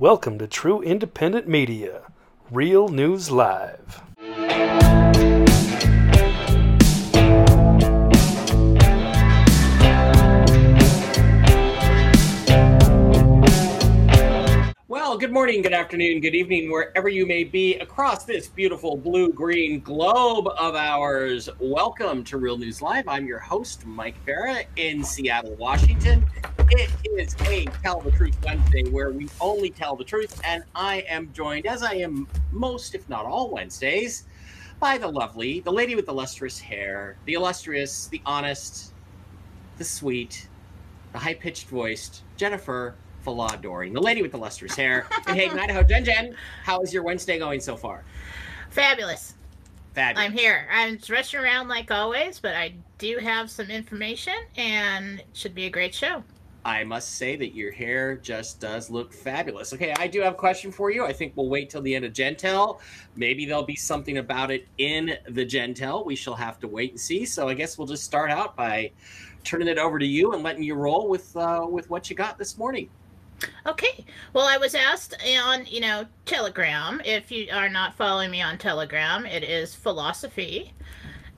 Welcome to True Independent Media, Real News Live. Well, good morning, good afternoon, good evening, wherever you may be across this beautiful blue green globe of ours. Welcome to Real News Live. I'm your host, Mike Bara in Seattle, Washington. It is a Tell the Truth Wednesday where we only tell the truth, and I am joined, as I am most, if not all Wednesdays, by the lovely, the lady with the lustrous hair, the illustrious, the honest, the sweet, the high pitched voiced Jennifer Faladori, the lady with the lustrous hair. And hey, Idaho, Jen Jen, how is your Wednesday going so far? Fabulous. Fabulous. I'm here. I'm rushing around like always, but I do have some information and it should be a great show. I must say that your hair just does look fabulous. Okay, I do have a question for you. I think we'll wait till the end of Gentel. Maybe there'll be something about it in the Gentel. We shall have to wait and see. So I guess we'll just start out by turning it over to you and letting you roll with uh, with what you got this morning. Okay. Well, I was asked on, you know, Telegram. If you are not following me on Telegram, it is philosophy.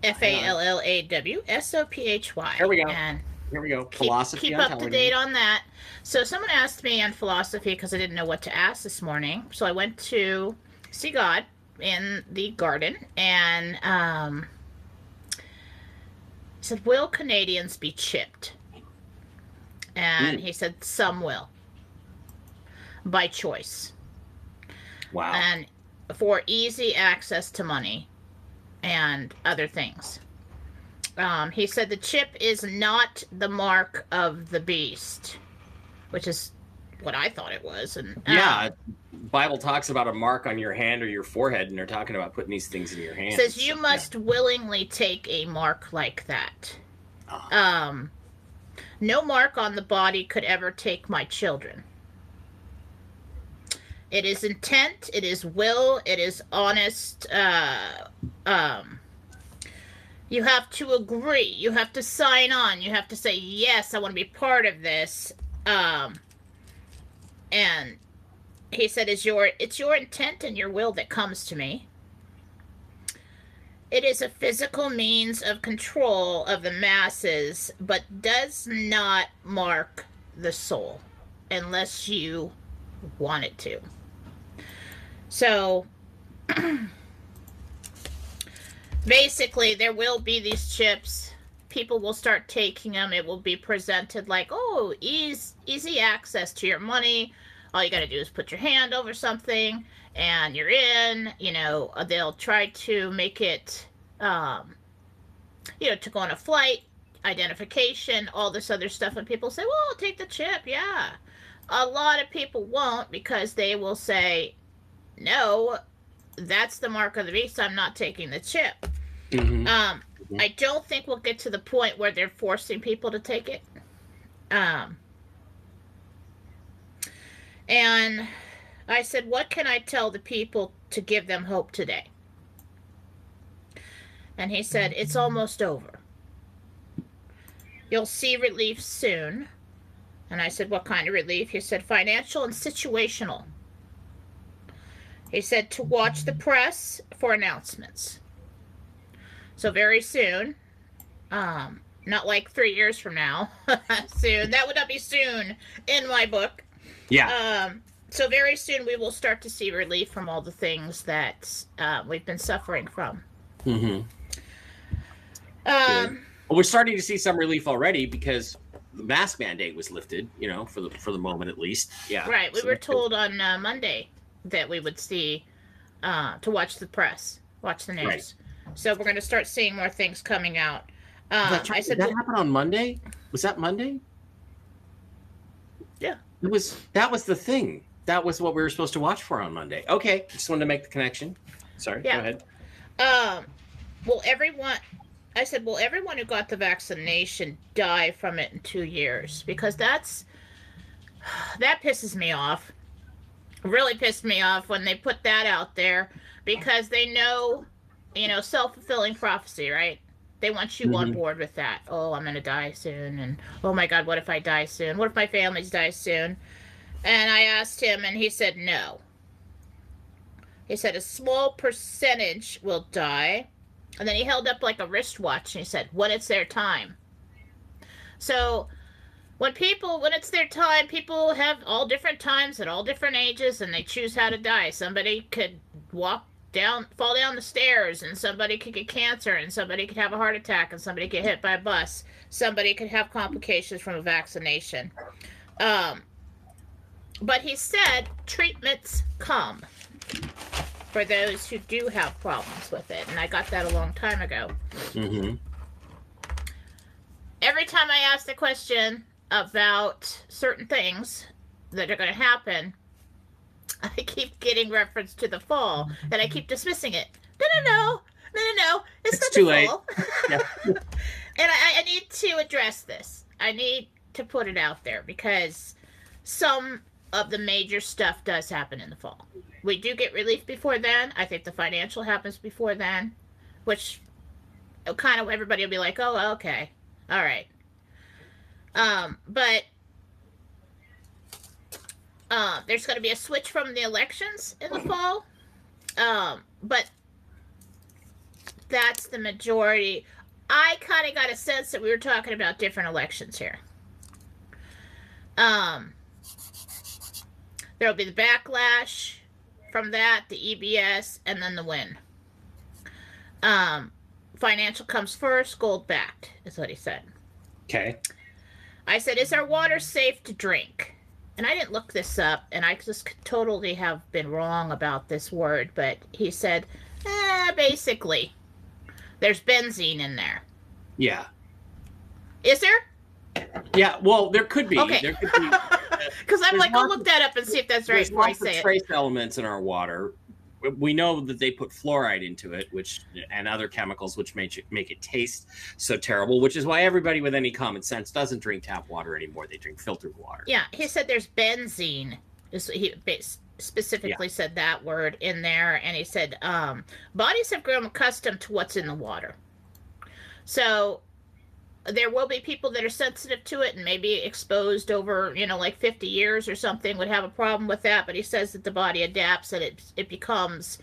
F A L L A W S O P H Y. Here we go. And Here we go. keep, Philosophy keep on up to date on that. So someone asked me on philosophy because I didn't know what to ask this morning. So I went to see God in the garden and um, said, "Will Canadians be chipped?" And Mm. he said, "Some will, by choice, Wow. and for easy access to money and other things." Um, he said the chip is not the mark of the beast, which is what I thought it was. And um, yeah. Bible talks about a mark on your hand or your forehead, and they're talking about putting these things in your hand. says you So, must willingly take a mark like that. yeah. Um, no mark on the body could ever take my children. It is intent. It is will. It is honest. Uh, um, you have to agree. You have to sign on. You have to say yes. I want to be part of this. Um, and he said, "Is your it's your intent and your will that comes to me." It is a physical means of control of the masses, but does not mark the soul unless you want it to. So, basically, there will be these chips. People will start taking them. It will be presented like, oh, easy, easy access to your money. All you got to do is put your hand over something and you're in. You know, they'll try to make it, um, you know, to go on a flight, identification, all this other stuff. And people say, well, I'll take the chip. Yeah. A lot of people won't because they will say, no, that's the mark of the beast. I'm not taking the chip. Mhm. Um, Mhm. I don't think we'll get to the point where they're forcing people to take it. Um, and I said, What can I tell the people to give them hope today? And he said, It's almost over. You'll see relief soon. And I said, What kind of relief? He said, Financial and situational. He said, To watch the press for announcements. So very soon, um, not like three years from now, soon. That would not be soon in my book. yeah. Um, so very soon we will start to see relief from all the things that uh, we've been suffering from. Mm-hmm. Um, Well, we're starting to see some relief already because the mask mandate was lifted. You know, for the for the moment at least. Yeah. right. We So were told on uh, Monday that we would see uh, to watch the press, watch the news. Right. So we're going to start seeing more things coming out. Um, That's. I said, Did that happened on Monday? Was that Monday? Yeah. It was. That was the thing. That was what we were supposed to watch for on Monday. Okay, just wanted to make the connection. Sorry. Yeah. Go ahead. Um, will everyone? I said, will everyone who got the vaccination die from it in two years? Because that's that pisses me off. Really pissed me off when they put that out there because they know, you know, self fulfilling prophecy, right? They want you on Mhm. board with that. Oh, I'm gonna die soon, and oh my God, what if I die soon? What if my families die soon? And I asked him, and he said no. He said a small percentage will die. And then he held up like a wristwatch and he said, when it's their time. So when people, when it's their time, people have all different times at all different ages and they choose how to die. Somebody could walk down, fall down the stairs, and somebody could get cancer, and somebody could have a heart attack, and somebody get hit by a bus. Somebody could have complications from a vaccination. Um, but he said treatments come for those who do have problems with it. And I got that a long time ago. Mm-hmm. Every time I ask the question about certain things that are going to happen, I keep getting reference to the fall, and I keep dismissing it. No, no, no, no, no, no. It's, It's not too the late. fall. Yeah. and I, I need to address this. I need to put it out there because some of the major stuff does happen in the fall. We do get relief before then. I think the financial happens before then, which uh, kind of everybody will be like, "Oh, okay, all right." Um, but uh, there's going to be a switch from the elections in the fall. Um, but that's the majority. I kind of got a sense that we were talking about different elections here. Um, there'll be the backlash from that, the EBS, and then the win. Um, financial comes first, gold backed, is what he said. Okay. I said, Is our water safe to drink? And I didn't look this up, and I just could totally have been wrong about this word, but he said, eh, basically, there's benzene in there. Yeah. Is there? Yeah. Well, there could be. Okay. There could be. Because I'm like, I'll look that up and see if that's right There's lots of trace elements in our water. We know that they put fluoride into it, which and other chemicals which make it make it taste so terrible. Which is why everybody with any common sense doesn't drink tap water anymore. They drink filtered water. Yeah, he said there's benzene. He specifically said that word in there, and he said um, bodies have grown accustomed to what's in the water. So there will be people that are sensitive to it and maybe exposed over, you know, like 50 years or something would have a problem with that. But he says that the body adapts and it it becomes,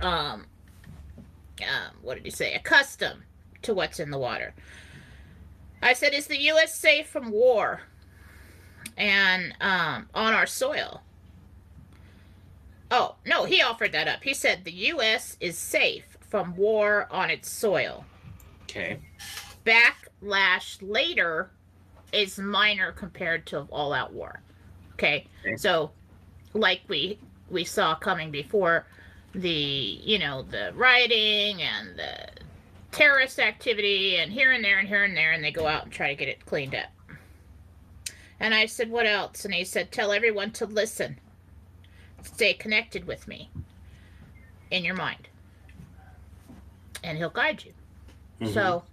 um, um, what did he say? Accustomed to what's in the water. I said, is the U.S. safe from war? and um, on our soil. Oh, no, he offered that up. He said the U.S. is safe from war on its soil. Okay. Backlash later is minor compared to all out war. Okay? Okay. So, like we we saw coming before the you know the rioting and the terrorist activity and here and there and here and there and they go out and try to get it cleaned up and I said, What else? And he said, Tell everyone to listen. Stay connected with me in your mind. And he'll guide you. Mhm. So,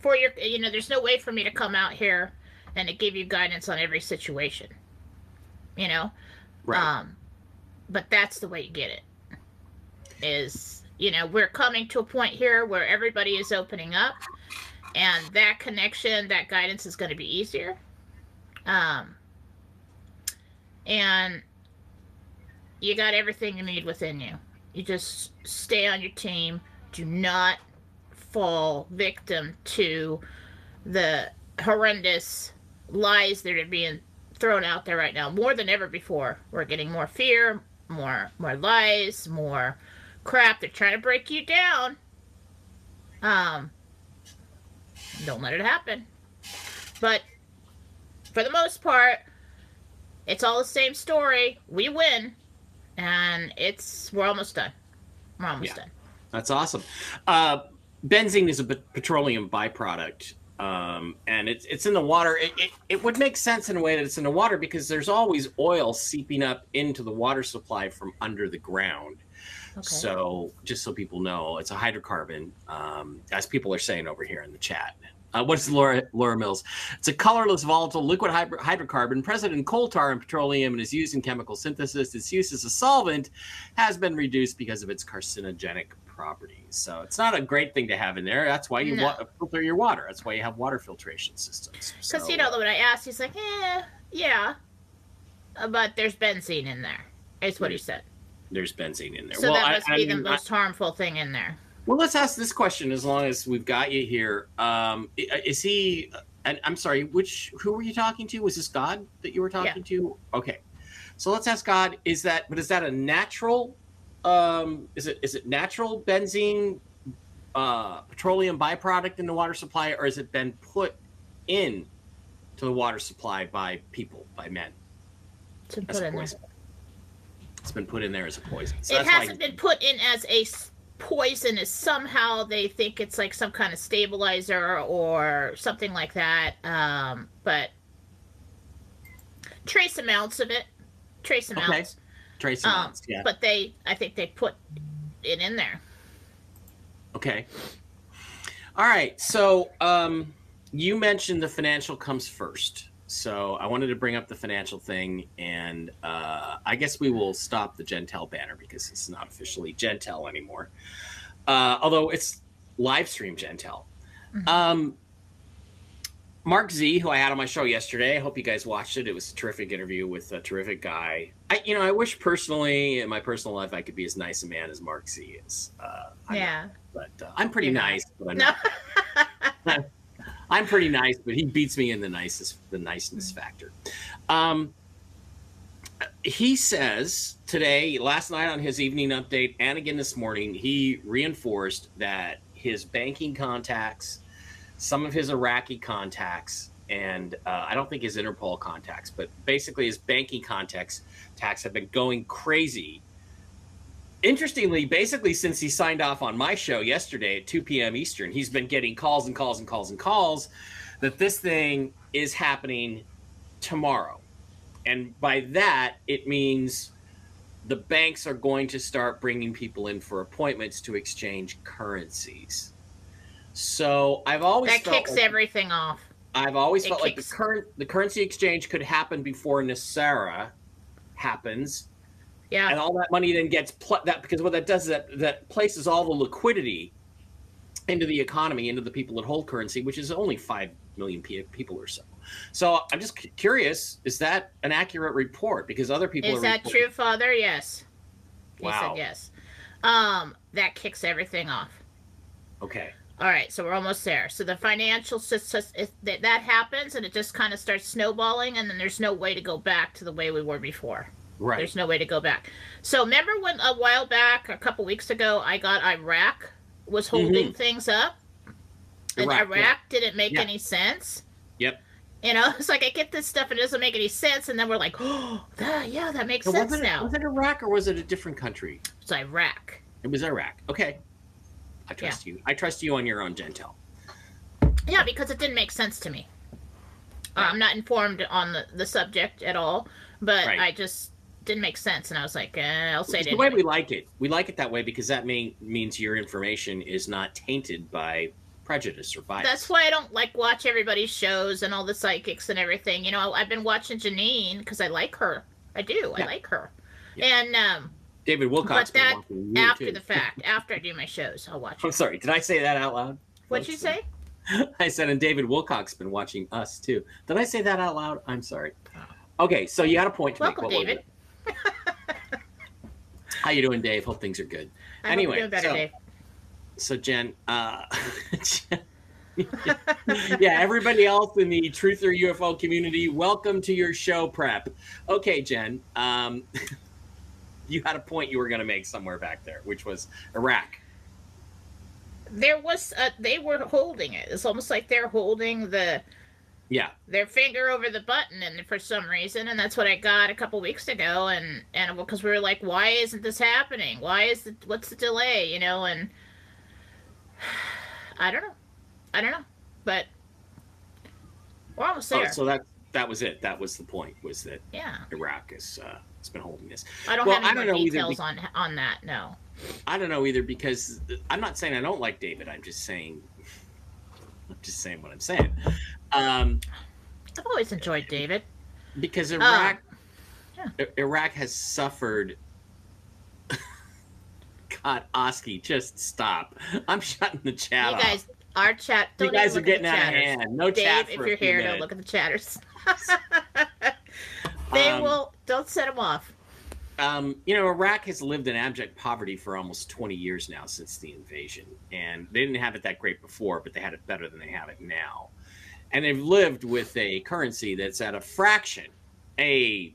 for your, you know, there's no way for me to come out here and to give you guidance on every situation. You know? right. Um, but that's the way you get it. Is, you know, we're coming to a point here where everybody is opening up and that connection, that guidance is going to be easier. Um, and you got everything you need within you. You just stay on your team. Do not fall victim to the horrendous lies that are being thrown out there right now more than ever before. We're getting more fear, more more lies, more crap. They're trying to break you down. Um, don't let it happen. But for the most part, it's all the same story. We win, and it's we're almost done. We're almost Yeah. done. That's awesome. Uh, benzene is a petroleum byproduct, um, and it's it's in the water. It, it, it would make sense in a way that it's in the water because there's always oil seeping up into the water supply from under the ground. Okay. So just so people know, it's a hydrocarbon, um, as people are saying over here in the chat. Uh, what's Laura, Laura Mills? It's a colorless, volatile liquid hydro- hydrocarbon present in coal tar and petroleum and is used in chemical synthesis. Its use as a solvent has been reduced because of its carcinogenic properties. So it's not a great thing to have in there. That's why you No. wa- filter your water. That's why you have water filtration systems. Because So, you know, when I asked, he's like, "Eh, yeah." uh, but there's benzene in there. Is what he said. There's benzene in there. So well, that must I be the I- most harmful thing in there. Well, let's ask this question as long as we've got you here. Um, is he? And I'm sorry, which who were you talking to? Was this God that you were talking to? Okay, so let's ask God. Is that? But is that a natural? Um, is it is it natural benzene, uh, petroleum byproduct in the water supply, or has it been put in to the water supply by people, by men To as put in there. poison? It's been put in there as a poison. So it hasn't been put in as a poison as somehow they think it's like some kind of stabilizer or something like that um but trace amounts of it trace Okay. Trace um, yeah. but they i think they put it in there Okay. All right. So um, you mentioned the financial comes first. So I wanted to bring up the financial thing, and uh, I guess we will stop the Gentel banner because it's not officially Gentel anymore. Uh, although it's live stream Gentel. Mhm. Um, Mark Z, who I had on my show yesterday, I hope you guys watched it. It was a terrific interview with a terrific guy. I, you know, I wish personally in my personal life I could be as nice a man as Mark Z is. Uh, yeah but uh, I'm pretty You're not. nice. But I'm, no not, I'm pretty nice, but he beats me in the nicest, the niceness factor. Um, he says today, last night on his evening update, and again this morning, he reinforced that his banking contacts, some of his Iraqi contacts, and uh, I don't think his Interpol contacts, but basically his banking contacts tax have been going crazy interestingly, basically since he signed off on my show yesterday at 2 p.m. Eastern, he's been getting calls and calls and calls and calls that this thing is happening tomorrow. And by that, it means the banks are going to start bringing people in for appointments to exchange currencies. So I've always that kicks like- everything off. I've always It felt like the current the currency exchange could happen before NESARA happens. Yeah. And all that money then gets pl- that because what that does is that that places all the liquidity into the economy into the people that hold currency which is only 5 million pe- people or so. So i'm just cu- curious is that an accurate report? Because other people is are that reporting- true father? Yes. He said yes. Um that kicks everything off. Okay All right, so we're almost there. So the financial system, if that, that happens, and it just kind of starts snowballing, and then there's no way to go back to the way we were before. right There's no way to go back. So remember when a while back, a couple weeks ago, I got Iraq was mm-hmm. holding things up, and Iraq, Iraq, yeah. didn't make Yeah. any sense. Yep. You know, it's like I get this stuff and it doesn't make any sense, and then we're like, oh, that, yeah, that makes So sense it, now. was it iraq or was it a different country It's Iraq. it was iraq okay i trust you i trust you on your own gentel Yeah, because it didn't make sense to me. Uh, I'm not informed on the, the subject at all, but Right. I just didn't make sense, and I was like, eh, I'll say It's it the way we like it we like it that way because that mean, means your information is not tainted by prejudice or bias That's why I don't like watch everybody's shows and all the psychics and everything. You know, I've been watching Janine because I like her. I do. I like her. Yeah. And um, david wilcock But that been watching you, after too. the fact, after I do my shows, I'll watch i'm it. sorry did i say that out loud What'd you say? I said, and David Wilcock been watching us too. Did I say that out loud? I'm sorry. Okay, so you had a point to Welcome, make. What David. How you doing, Dave? Hope things are good. I Anyway, better, so- Dave. So Jen, uh, yeah, everybody else in the Truth or UFO community, welcome to your show prep. Okay, Jen, um, you had a point you were going to make somewhere back there, which was Iraq. There was, uh, they were holding it. It's almost like they're holding the Yeah, their finger over the button and for some reason and that's what i got a couple weeks ago and and because we were like why isn't this happening? Why is it what's the delay you know and i don't know. I don't know. But we're almost oh, there. so that that was it. That was the point. Was that yeah Iraq is uh, has been holding this. i don't Well, have any I don't more know details be- on on that no I don't know either because I'm not saying I don't like David. I'm just saying, I'm just saying what I'm saying. Um, i've always enjoyed david because Iraq, yeah. Iraq has suffered. God, Oski, just stop! I'm shutting the chat you off. guys our chat you don't you guys are getting out of chatters. hand. No Dave, chat if you're here, minutes. don't look at the chatters. they Um, will. don't set them off. Um, you know, Iraq has lived in abject poverty for almost 20 years now since the invasion. And they didn't have it that great before, but they had it better than they have it now. And they've lived with a currency that's at a fraction, a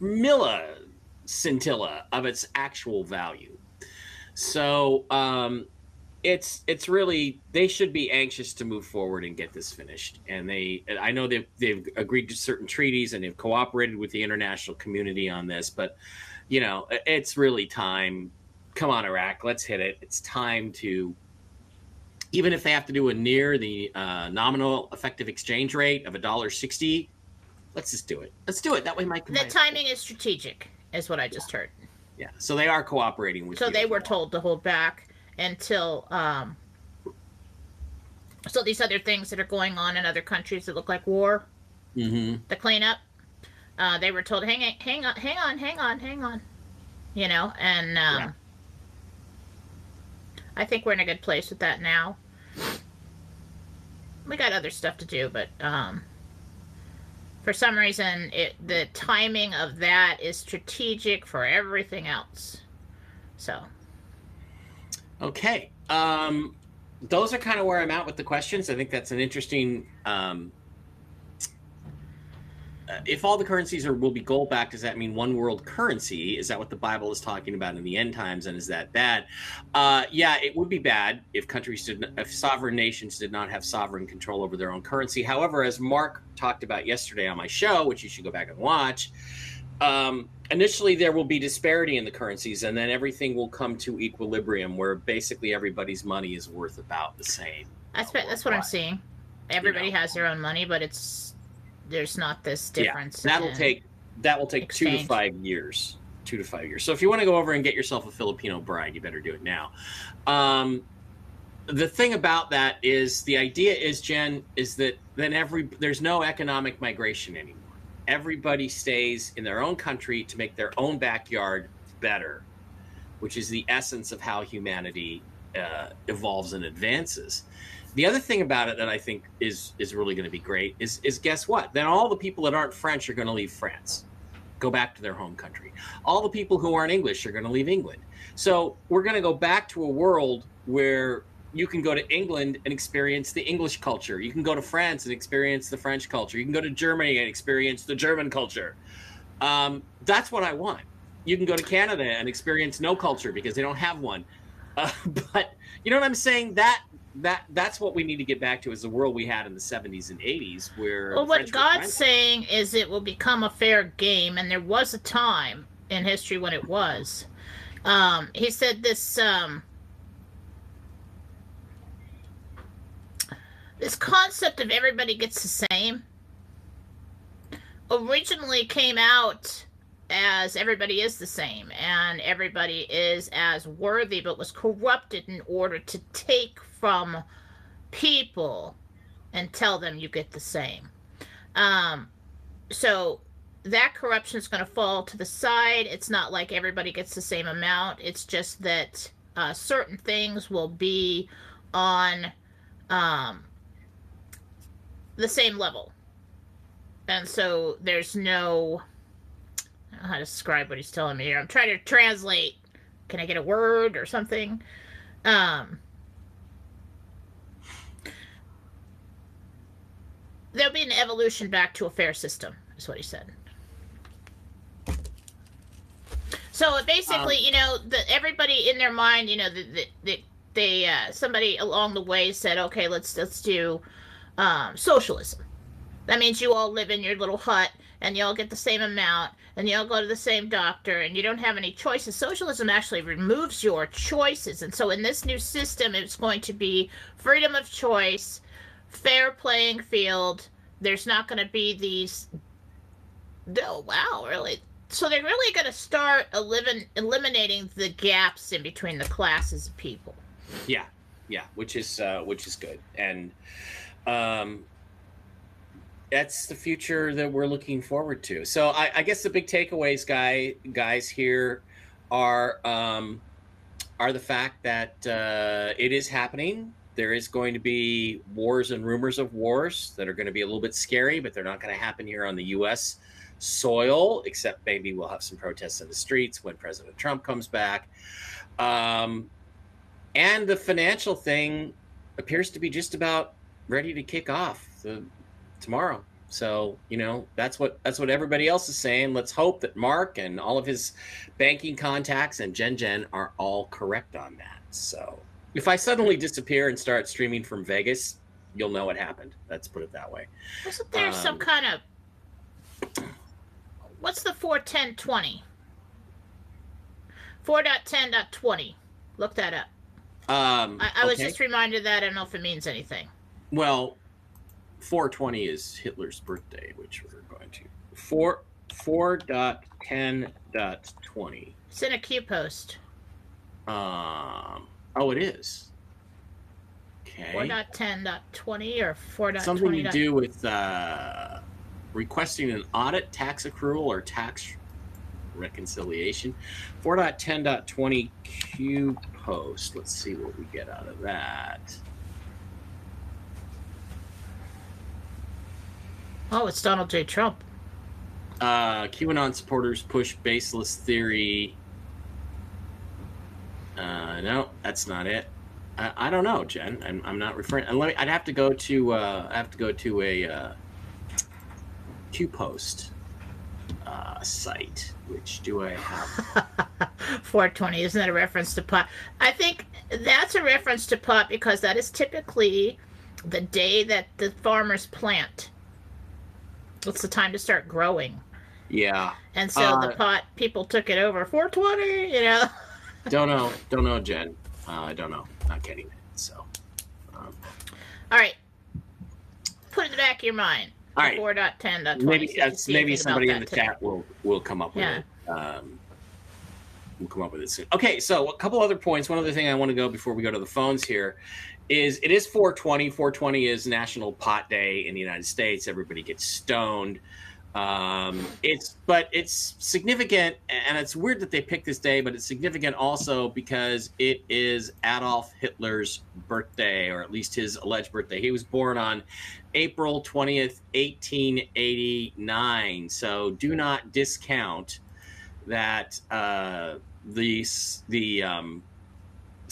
milliscintilla of its actual value. So um, it's it's really they should be anxious to move forward and get this finished. And they I know they've they've agreed to certain treaties and they've cooperated with the international community on this, but you know it's really time. Come on, Iraq, let's hit it. It's time to even if they have to do a near the uh, nominal effective exchange rate of a dollar sixty, let's just do it. Let's do it. That way, Mike. The timing is strategic, is what I just heard. Yeah. So they are cooperating with. So they were told to hold back until. Um, so these other things that are going on in other countries that look like war, Mhm. the cleanup, uh, they were told, hang on, hang on, hang on, hang on, hang on, you know, and um, Yeah. I think we're in a good place with that now. We got other stuff to do, but um, for some reason, it the timing of that is strategic for everything else. So Okay. Um, those are kind of where I'm at with the questions. I think that's an interesting. Um, uh, if all the currencies are will be gold backed, does that mean one world currency? Is that what the Bible is talking about in the end times? And is that bad? Uh, yeah, it would be bad if countries did, if sovereign nations did not have sovereign control over their own currency. However, as Mark talked about yesterday on my show, which you should go back and watch, um, initially there will be disparity in the currencies and then everything will come to equilibrium where basically everybody's money is worth about the same that's that's what I'm seeing. Everybody know. has their own money, but it's there's not this difference. yeah that'll take that will take two to five years two to five years so if you want to go over and get yourself a filipino bride you better do it now um, the thing about that is the idea is jen is that then every there's no economic migration anymore everybody stays in their own country to make their own backyard better which is the essence of how humanity uh, evolves and advances the other thing about it that I think is is really going to be great is is guess what? Then all the people that aren't French are going to leave France, go back to their home country. All the people who aren't English are going to leave England. So we're going to go back to a world where you can go to England and experience the English culture. You can go to France and experience the French culture. You can go to Germany and experience the German culture. Um, that's what I want. You can go to Canada and experience no culture because they don't have one. Uh, but you know what I'm saying? That that that's what we need to get back to is the world we had in the 70s and 80s where Well, what French God's saying is it will become a fair game, and there was a time in history when it was. Um, he said this um, this concept of everybody gets the same originally came out as everybody is the same and everybody is as worthy, but was corrupted in order to take from people and tell them you get the same. Um, so that corruption is going to fall to the side. It's not like everybody gets the same amount. It's just that uh, certain things will be on um, the same level. And so there's no. I don't know how to describe what he's telling me here. I'm trying to translate. Can I get a word or something? Um, there'll be an evolution back to a fair system, is what he said. So basically, you know, the, everybody in their mind, you know, that the, the, they uh, somebody along the way said, okay, let's let's do um, socialism. That means you all live in your little hut and you all get the same amount and you all go to the same doctor and you don't have any choices. Socialism actually removes your choices. And so in this new system, it's going to be freedom of choice, fair playing field. There's not going to be these. Oh, wow, really? So they're really going to start elimin- eliminating the gaps in between the classes of people. Yeah, yeah, which is uh, which is good, and um, that's the future that we're looking forward to. So I, I guess the big takeaways, guy guys here, are um, are the fact that uh, it is happening. There is going to be wars and rumors of wars that are going to be a little bit scary, but they're not going to happen here on the U.S. soil, except maybe we'll have some protests in the streets when President Trump comes back. Um, and the financial thing appears to be just about ready to kick off the, tomorrow. So you know that's what that's what everybody else is saying. Let's hope that Mark and all of his banking contacts and Jen Jen are all correct on that. So if I suddenly disappear and start streaming from Vegas, you'll know what happened. Let's put it that way. Wasn't there some Um, kind of what's the 41020? 4.10.20. Look that up. Um, I, I was okay. just reminded that. I don't know if it means anything. Well. 420 is Hitler's birthday, which we're going to four four dot ten dot twenty. It's in a Q post. Um. Oh, it is. Okay. 4.10.20 or 4.20. Something to do with uh, requesting an audit, tax accrual, or tax reconciliation. 4.10.20 Q post. Let's see what we get out of that. Oh, it's Donald J. Trump. Uh, QAnon supporters push baseless theory. Uh, no, that's not it. I, I don't know, Jen. I'm, I'm not referring. and Let me, I'd have to go to. Uh, I have to go to a uh, Q post uh, site. Which do I have? 420 isn't that a reference to pot? I think that's a reference to pot because that is typically the day that the farmers plant. It's the time to start growing. Yeah, And so Uh, the pot people took it over 420, you know. don't know. Don't know, Jen. Uh, I don't know. Not getting it. So, um, All right. Put it in the back of your mind. all right. 4.10.20. maybe so can that's maybe somebody in the today. chat will will come up with Yeah. it. Um, we'll come up with it soon. Okay, so a couple other points. One other thing I want to go before we go to the phones here is it is 420. 420 is National Pot Day in the United States. Everybody gets stoned. Um, it's but it's significant, and it's weird that they picked this day, but it's significant also because it is Adolf Hitler's birthday, or at least his alleged birthday. He was born on April 20th, 1889. So do not discount that uh, the the um,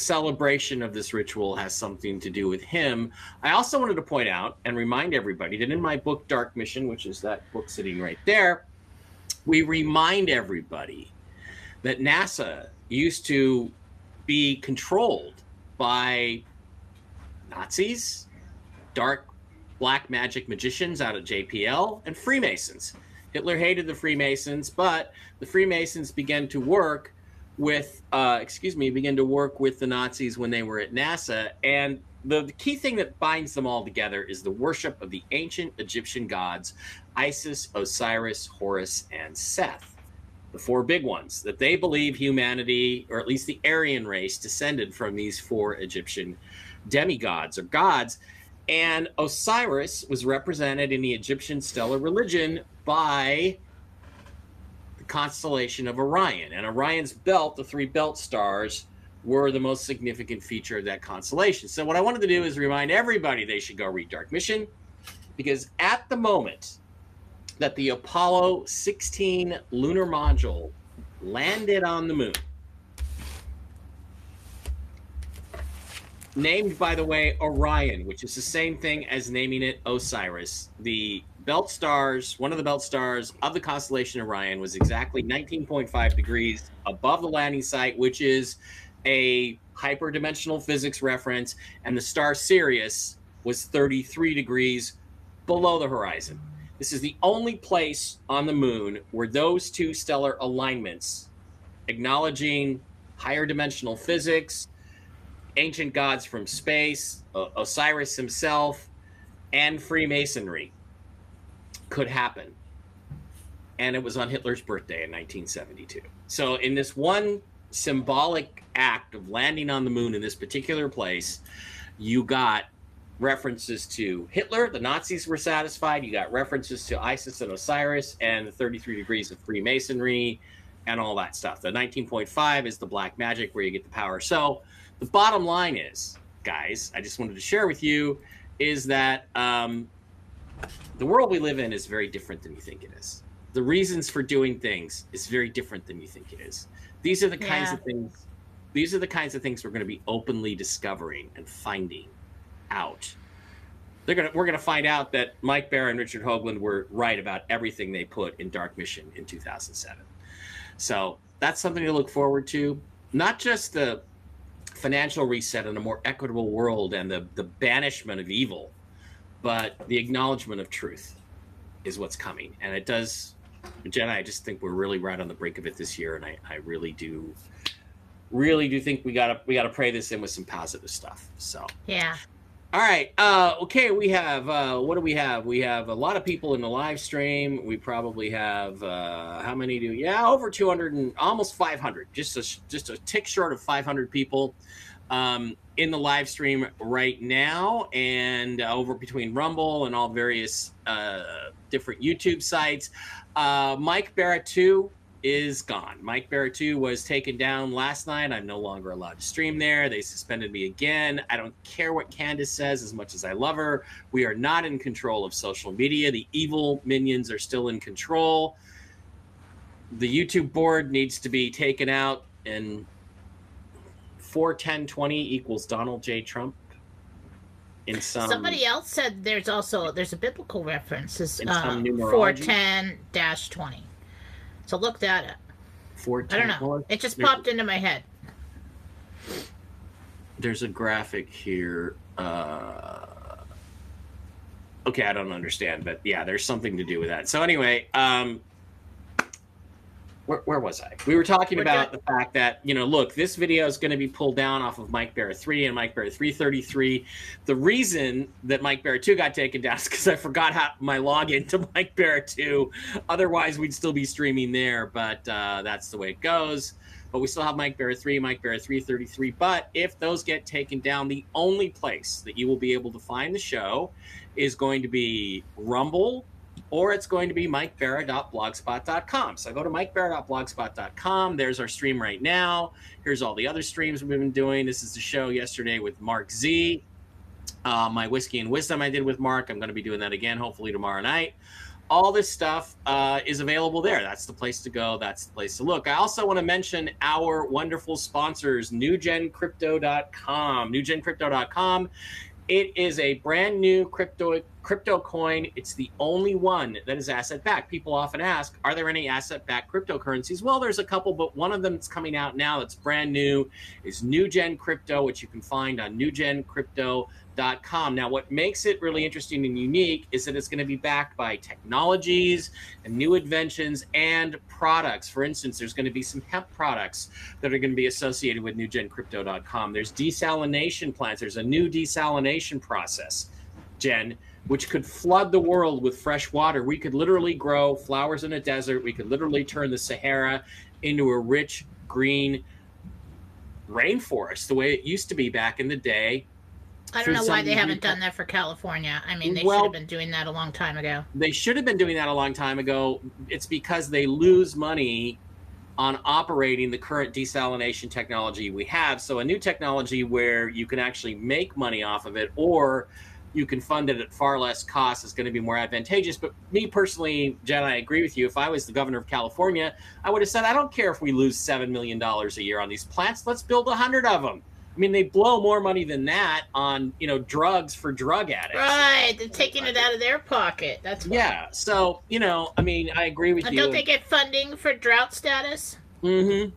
celebration of this ritual has something to do with him. I also wanted to point out and remind everybody that in my book Dark Mission, which is that book sitting right there, we remind everybody that NASA used to be controlled by Nazis, dark black magic magicians out of JPL, and Freemasons. Hitler hated the Freemasons, but the Freemasons began to work with, uh, excuse me, begin to work with the Nazis when they were at NASA. And the, the key thing that binds them all together is the worship of the ancient Egyptian gods Isis, Osiris, Horus, and Seth. The four big ones that they believe humanity, or at least the Aryan race, descended from these four Egyptian demigods or gods. And Osiris was represented in the Egyptian stellar religion by constellation of Orion. And Orion's belt, the three belt stars, were the most significant feature of that constellation. So, what I wanted to do is remind everybody they should go read Dark Mission because at the moment that the Apollo 16 lunar module landed on the moon, named by the way Orion, which is the same thing as naming it Osiris. The belt stars, one of the belt stars of the constellation Orion was exactly 19.5 degrees above the landing site, which is a hyperdimensional physics reference, and the star Sirius was 33 degrees below the horizon. This is the only place on the moon where those two stellar alignments, acknowledging higher dimensional physics, ancient gods from space, Osiris himself, and Freemasonry could happen. And it was on Hitler's birthday in 1972. So, in this one symbolic act of landing on the moon in this particular place, you got references to Hitler, the Nazis were satisfied. You got references to Isis and Osiris and the 33 degrees of Freemasonry and all that stuff. The 19.5 is the black magic where you get the power. So, the bottom line is, guys, I just wanted to share with you is that um, the world we live in is very different than you think it is. the reasons for doing things is very different than you think it is. These are the kinds Yeah. of things. These are the kinds of things we're going to be openly discovering and finding out. They're gonna we're gonna find out that Mike Bara and Richard Hoagland were right about everything they put in Dark Mission in 2007. So that's something to look forward to. Not just the financial reset and a more equitable world and the, the banishment of evil, but the acknowledgement of truth is what's coming. And it does, Jenna, I just think we're really right on the brink of it this year. And I, I really do, really do think we gotta, we gotta pray this in with some positive stuff. So, Yeah. all right. Uh, okay, we have uh, what do we have? We have a lot of people in the live stream. We probably have uh, how many do? Yeah, over 200 and almost 500. Just a just a tick short of 500 people um, in the live stream right now, and uh, over between Rumble and all various uh, different YouTube sites. Uh, Mike Bara 2 is gone. Mike Bara 2 was taken down last night. I'm no longer allowed to stream there. They suspended me again. I don't care what Candace says as much as I love her. We are not in control of social media. The evil minions are still in control. The YouTube board needs to be taken out and 41020 equals Donald J. Trump. In some Somebody else said there's also there's a biblical reference. It's uh, some numerology? 410-20. So look that up. 410 I don't know. It just popped into my head. there's a graphic here. Uh, okay, I don't understand, but yeah, there's something to do with that. So anyway, um, where, where was I? We were talking We're about done. the fact that you know, look, this video is going to be pulled down off of Mike Bara three and Mike thirty three. The reason that Mike Bara two got taken down is because I forgot how my login to Mike Bara two. Otherwise, we'd still be streaming there, but uh, that's the way it goes but we still have Mike Bara 3, Mike Bara 333. But if those get taken down, the only place that you will be able to find the show is going to be Rumble or it's going to be mikebara.blogspot.com. So go to mikebara.blogspot.com. There's our stream right now. Here's all the other streams we've been doing. This is the show yesterday with Mark Z. Uh, my whiskey and wisdom I did with Mark. I'm going to be doing that again, hopefully tomorrow night all this stuff uh, is available there. That's the place to go. That's the place to look. I also want to mention our wonderful sponsors, newgencrypto.com. Newgencrypto.com. It is a brand new crypto crypto coin. It's the only one that is asset backed. People often ask, are there any asset backed cryptocurrencies? Well, there's a couple, but one of them that's coming out now that's brand new is NewGen Crypto, which you can find on newgencrypto.com. Now, what makes it really interesting and unique is that it's going to be backed by technologies and new inventions and products. For instance, there's going to be some hemp products that are going to be associated with newgencrypto.com. There's desalination plants. There's a new desalination process, Jen, which could flood the world with fresh water. We could literally grow flowers in a desert. We could literally turn the Sahara into a rich green rainforest the way it used to be back in the day. I don't know why they haven't done that for California. I mean, they Well- should have been doing that a long time ago. They should have been doing that a long time ago. It's because they lose money on operating the current desalination technology we have. So, a new technology where you can actually make money off of it or you can fund it at far less cost is going to be more advantageous. But me personally, Jen, I agree with you. If I was the governor of California, I would have said, I don't care if we lose $7 million a year on these plants. Let's build a 100 of them. I mean, they blow more money than that on, you know, drugs for drug addicts. Right, they're taking it out of their pocket. That's why. Yeah. So, you know, I mean, I agree with And you. don't they get funding for drought status? Mm hmm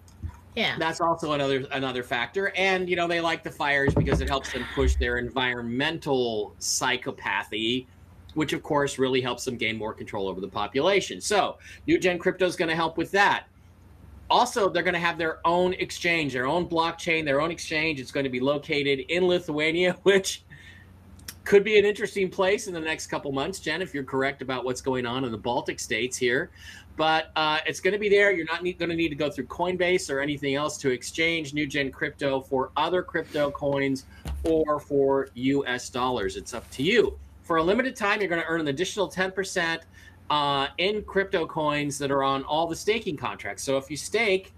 Yeah. That's also another another factor, and you know they like the fires because it helps them push their environmental psychopathy, which of course really helps them gain more control over the population. So New Gen Crypto is going to help with that. Also, they're going to have their own exchange, their own blockchain, their own exchange. It's going to be located in Lithuania, which could be an interesting place in the next couple months, Jen, if you're correct about what's going on in the Baltic states here. But uh, it's going to be there. You're not need, going to need to go through Coinbase or anything else to exchange New Gen Crypto for other crypto coins or for US dollars. It's up to you. For a limited time, you're going to earn an additional 10% uh, in crypto coins that are on all the staking contracts. So if you stake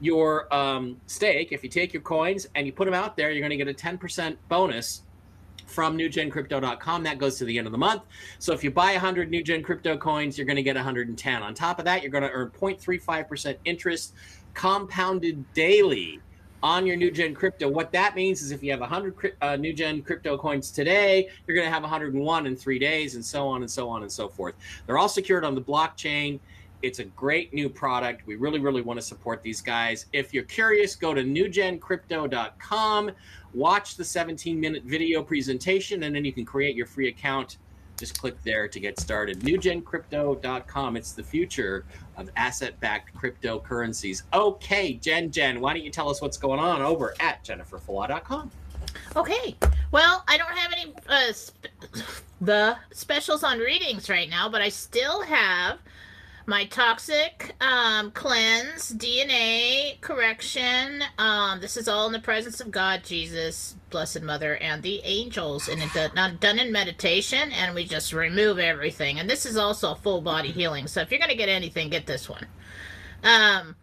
your um, stake, if you take your coins and you put them out there, you're going to get a 10% bonus from newgencrypto.com. That goes to the end of the month. So if you buy 100 New Gen Crypto coins, you're going to get 110. On top of that, you're going to earn 0.35% interest compounded daily on your new gen crypto. What that means is if you have 100 uh, new gen crypto coins today, you're going to have 101 in three days, and so on and so on and so forth. They're all secured on the blockchain. It's a great new product. We really, really want to support these guys. If you're curious, go to newgencrypto.com, watch the 17 minute video presentation, and then you can create your free account just click there to get started. NewGenCrypto.com. It's the future of asset-backed cryptocurrencies. Okay, Jen, Jen, why don't you tell us what's going on over at JenniferFalah.com? Okay. Well, I don't have any uh, sp- the specials on readings right now, but I still have my toxic um, cleanse, DNA correction. Um, this is all in the presence of God, Jesus, Blessed Mother, and the angels, and it's done, done in meditation. And we just remove everything. And this is also a full body healing. So if you're gonna get anything, get this one. Um,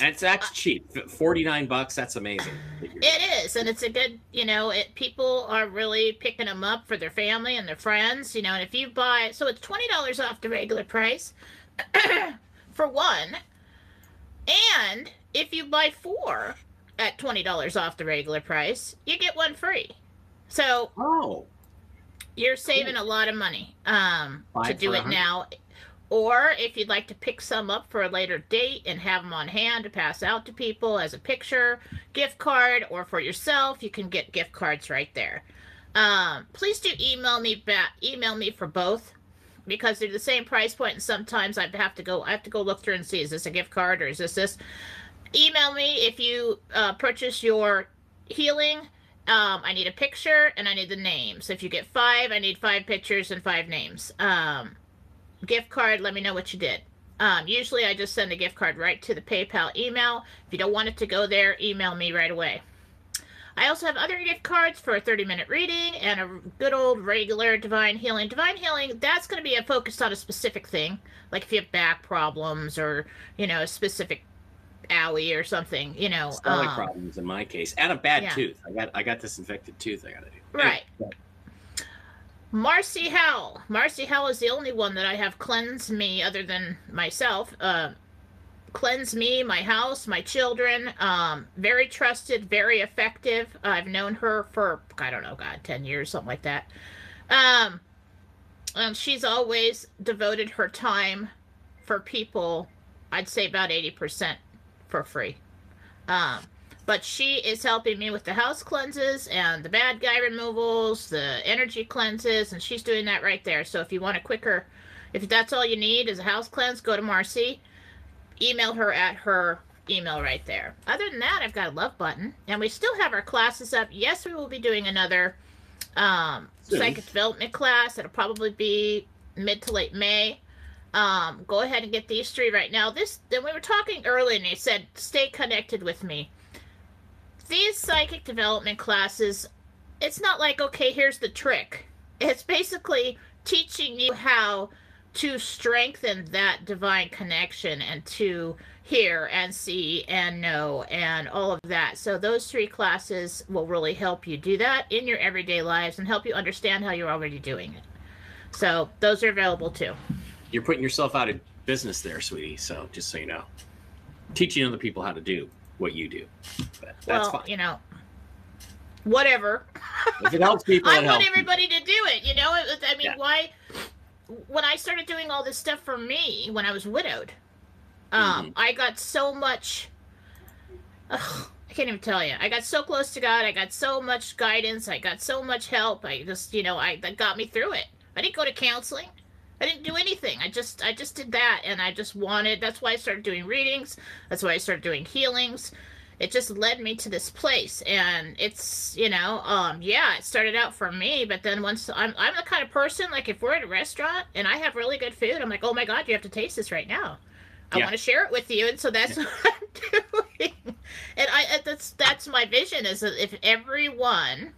and it's that's cheap, forty nine bucks. That's amazing. It is, and it's a good. You know, it people are really picking them up for their family and their friends. You know, and if you buy, so it's twenty dollars off the regular price. for one. And if you buy four at $20 off the regular price, you get one free. So, oh, you're saving cool. a lot of money um, to do it now. Or if you'd like to pick some up for a later date and have them on hand to pass out to people as a picture, gift card, or for yourself, you can get gift cards right there. Um, please do email me back. Email me for both because they're the same price point and sometimes I have to go I have to go look through and see is this a gift card or is this this email me if you uh, purchase your healing. Um, I need a picture and I need the name. So if you get five I need five pictures and five names. Um, gift card let me know what you did. Um, usually I just send a gift card right to the PayPal email. If you don't want it to go there email me right away. I also have other gift cards for a 30 minute reading and a good old regular divine healing. Divine healing, that's going to be a focus on a specific thing, like if you have back problems or, you know, a specific owie or something, you know. Stomach um, problems in my case, and a bad yeah. tooth. I got I got this infected tooth. I got to do. Right. Marcy Howell. Marcy Howell is the only one that I have cleansed me, other than myself, uh, cleanse me, my house, my children. Um, very trusted, very effective. I've known her for I don't know, God, ten years, something like that. Um, and she's always devoted her time for people. I'd say about eighty percent for free. Um, but she is helping me with the house cleanses and the bad guy removals, the energy cleanses, and she's doing that right there. So if you want a quicker, if that's all you need is a house cleanse, go to Marcy email her at her email right there. Other than that, I've got a love button, and we still have our classes up. Yes, we will be doing another um, psychic development class. It'll probably be mid to late May. Um, go ahead and get these three right now. This then we were talking earlier, and they said stay connected with me. These psychic development classes, it's not like okay, here's the trick. It's basically teaching you how to strengthen that divine connection and to hear and see and know and all of that. So those three classes will really help you do that in your everyday lives and help you understand how you're already doing it. So those are available too. You're putting yourself out of business there, sweetie. So just so you know, teaching other people how to do what you do. But that's well, fine. you know, whatever. If it helps people, I want everybody people. to do it. You know, I mean, yeah. why? when I started doing all this stuff for me when I was widowed, um, mm-hmm. I got so much. Ugh, I can't even tell you. I got so close to God. I got so much guidance. I got so much help. I just, you know, I that got me through it. I didn't go to counseling. I didn't do anything. I just, I just did that, and I just wanted. That's why I started doing readings. That's why I started doing healings it just led me to this place and it's you know um yeah it started out for me but then once i'm i'm the kind of person like if we're at a restaurant and i have really good food i'm like oh my god you have to taste this right now i yeah. want to share it with you and so that's yeah. what i'm doing and i that's that's my vision is that if everyone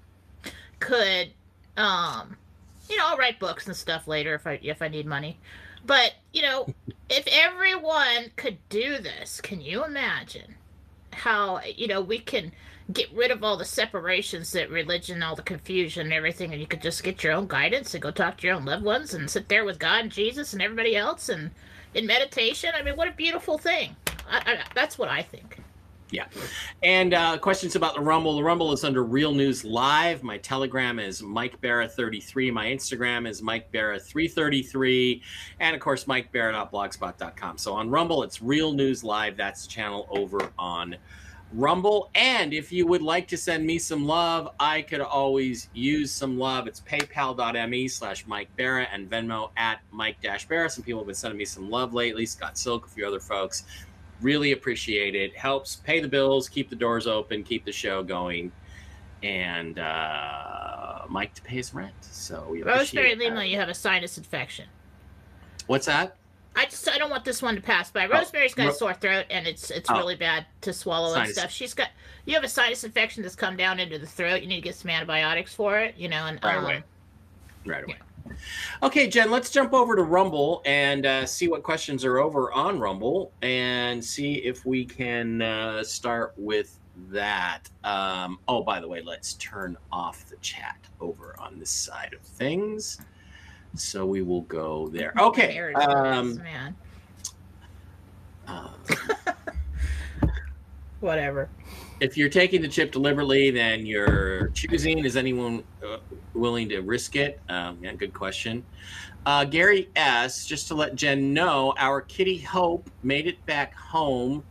could um you know i'll write books and stuff later if i if i need money but you know if everyone could do this can you imagine how you know we can get rid of all the separations that religion, all the confusion and everything, and you could just get your own guidance and go talk to your own loved ones and sit there with God and Jesus and everybody else and in meditation. I mean, what a beautiful thing. I, I, that's what I think. Yeah. And uh, questions about the Rumble. The Rumble is under Real News Live. My Telegram is Mike Bara33. My Instagram is Mike Bara333. And of course, MikeBara.blogspot.com. So on Rumble, it's Real News Live. That's the channel over on Rumble. And if you would like to send me some love, I could always use some love. It's paypal.me slash Mike Bara and Venmo at Mike Bara. Some people have been sending me some love lately. Scott Silk, a few other folks. Really appreciate it. Helps pay the bills, keep the doors open, keep the show going, and uh, Mike to pay his rent. So we Rosemary Lima, you have a sinus infection. What's that? I just I don't want this one to pass by. Rosemary's got a sore throat and it's it's Oh. really bad to swallow and stuff. She's got you have a sinus infection that's come down into the throat. You need to get some antibiotics for it, you know, and Right um, away. Right away. Okay, Jen, let's jump over to Rumble and uh, see what questions are over on Rumble and see if we can uh, start with that. Um, oh, by the way, let's turn off the chat over on this side of things. So we will go there. Okay. there it is, Um, man. uh, Whatever. if you're taking the chip deliberately, then you're choosing. Is anyone uh, willing to risk it? Um, yeah, good question. Uh, Gary S. Just to let Jen know, our kitty Hope made it back home.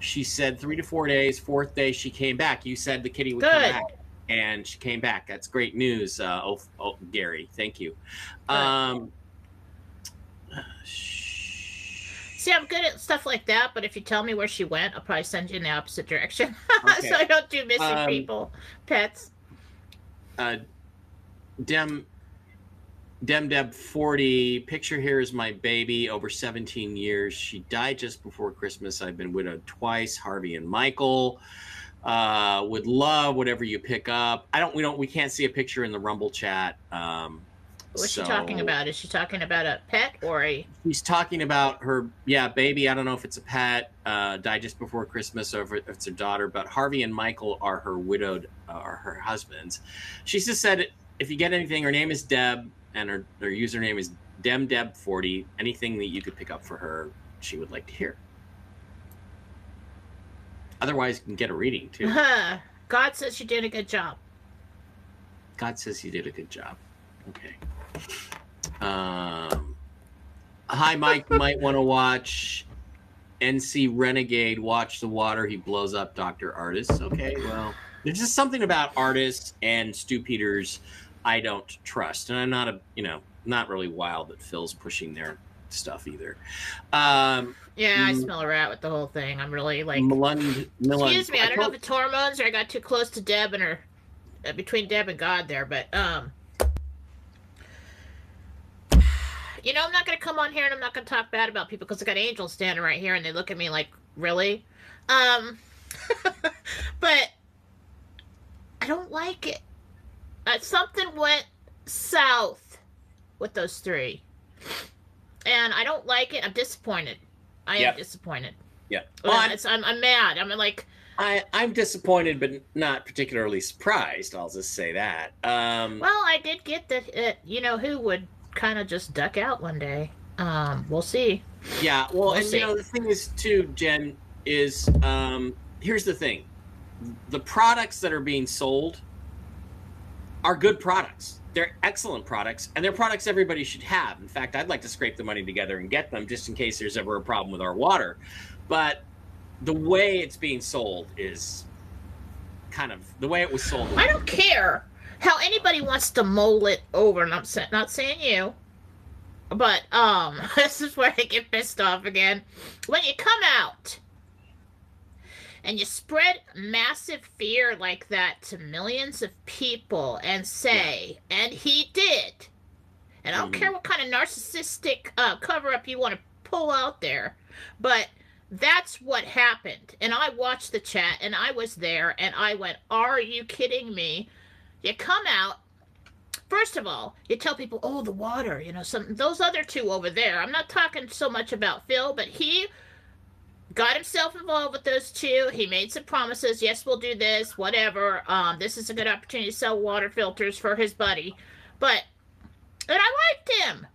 She said three to four days. Fourth day, she came back. You said the kitty would come Good. back, and she came back. That's great news. Uh, oh, oh, Gary, thank you. Um, See, I'm good at stuff like that, but if you tell me where she went, I'll probably send you in the opposite direction. Okay. so I don't do missing Um, people, pets. uh, Dem Dem Deb 40 picture here is my baby over 17 years. She died just before Christmas. I've been widowed twice, Harvey and Michael. Uh, would love whatever you pick up. I don't we don't we can't see a picture in the Rumble chat. Um What's so- she talking about? Is she talking about a pet or a He's talking about her, yeah, baby. I don't know if it's a pet, uh, died just before Christmas, or if if it's her daughter. But Harvey and Michael are her widowed, uh, are her husbands. She just said, if you get anything, her name is Deb, and her, her username is DemDeb40. Anything that you could pick up for her, she would like to hear. Otherwise, you can get a reading too. God says you did a good job. God says you did a good job. Okay. Um, hi, Mike. You might want to watch NC Renegade. Watch the water. He blows up Dr. Ardis. Okay. Well, there's just something about Ardis and Stew Peters I don't trust. And I'm not a, you know, not really wild that Phil's pushing their stuff either. Um, Yeah, I smell a rat with the whole thing. I'm really like, excuse me. I don't know if it's hormones or I got too close to Deb and her, uh, between Deb and God there, but um, you know, I'm not gonna come on here and I'm not gonna talk bad about people because I got angels standing right here and they look at me like, really, um, but I don't like it. Uh, something went south with those three, and I don't like it. I'm disappointed. I Yep. am disappointed. Yeah. Well, I'm- I'm, I'm mad. I'm like, I, I'm disappointed, but not particularly surprised. I'll just say that. Um, well, I did get that, uh, you know, who would kind of just duck out one day. Um, we'll see. yeah, well, We'll and see. you know the thing is too, Jen, is um, here's the thing: the products that are being sold are good products. They're excellent products, and they're products everybody should have. In fact, I'd like to scrape the money together and get them just in case there's ever a problem with our water. But the way it's being sold is kind of the way it was sold. I don't care how anybody wants to mull it over, and I'm not saying you, but um, this is where I get pissed off again. When you come out and you spread massive fear like that to millions of people and say, and he did, and I don't Mhm. care what kind of narcissistic uh, cover up you want to pull out there, but that's what happened. And I watched the chat and I was there and I went, Are you kidding me? You come out. First of all, you tell people, oh, the water, you know, some those other two over there. I'm not talking so much about Phil, but he got himself involved with those two. He made some promises. Yes, we'll do this, whatever. Um, this is a good opportunity to sell water filters for his buddy. But, and I liked him.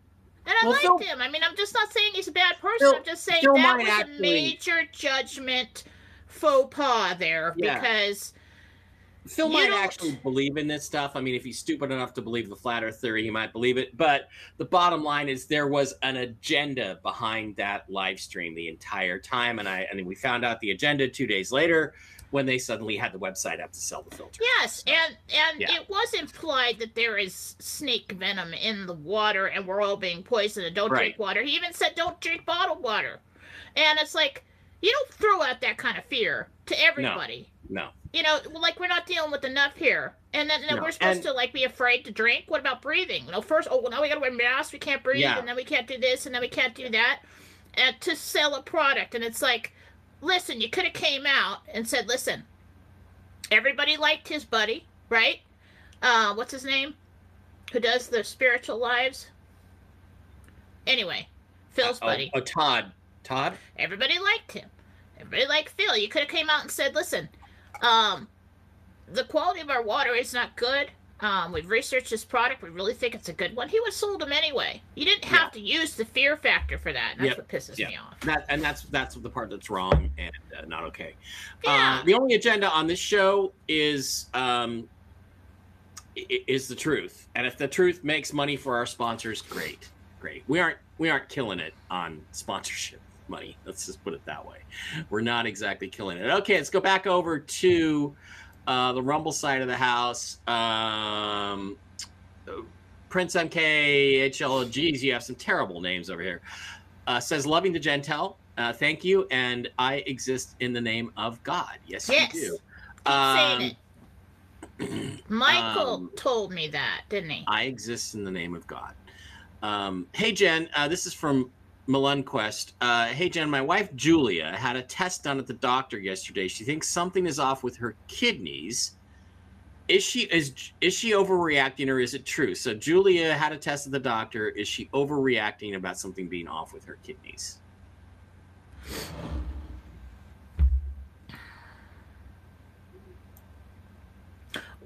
And I Well, liked Phil- him. I mean, I'm just not saying he's a bad person. Phil- I'm just saying Phil that was actually- a major judgment faux pas there Yeah. because Phil You might don't- actually believe in this stuff. I mean, if he's stupid enough to believe the flat Earth theory, he might believe it. But the bottom line is there was an agenda behind that live stream the entire time, and I and we found out the agenda two days later when they suddenly had the website up to sell the filter. Yes, and and Yeah. it was implied that there is snake venom in the water, and we're all being poisoned. And don't Right. drink water. He even said, "Don't drink bottled water," and it's like you don't throw out that kind of fear to everybody. No, You know, like we're not dealing with enough here, and then, then No, we're supposed and- to like be afraid to drink. What about breathing? You know, first, oh, well, now we got to wear masks. We can't breathe, Yeah. and then we can't do this, and then we can't do that, and to sell a product, and it's like, listen, you could have came out and said, listen, everybody liked his buddy, right? Uh, what's his name? Who does the spiritual lives? Anyway, Phil's oh, buddy. oh, Todd, Todd. Everybody liked him. Everybody liked Phil. You could have came out and said, "Listen, um, the quality of our water is not good. Um, we've researched this product. We really think it's a good one." He would have sold them anyway. You didn't have to use the fear factor for that. And that's Yep. what pisses Yeah. me off. That and that's that's the part that's wrong and uh, not okay. Yeah. Uh, the only agenda on this show is um, is the truth, and if the truth makes money for our sponsors, great, great. We aren't we aren't killing it on sponsorship money. Let's just put it that way. We're not exactly killing it. Okay, let's go back over to uh, the Rumble side of the house. Um, Prince MK HL. Geez, you have some terrible names over here. Uh, says loving the Gentel. Uh, thank you, and I exist in the name of God. Yes, Yes. you do. Keep Um, saying it. Michael um, told me that, didn't he? I exist in the name of God. Um, hey, Jen, uh, this is from Malunquest. Uh, hey, Jen, my wife Julia had a test done at the doctor yesterday. She thinks something is off with her kidneys. Is she is is she overreacting or is it true? So Julia had a test at the doctor. Is she overreacting about something being off with her kidneys?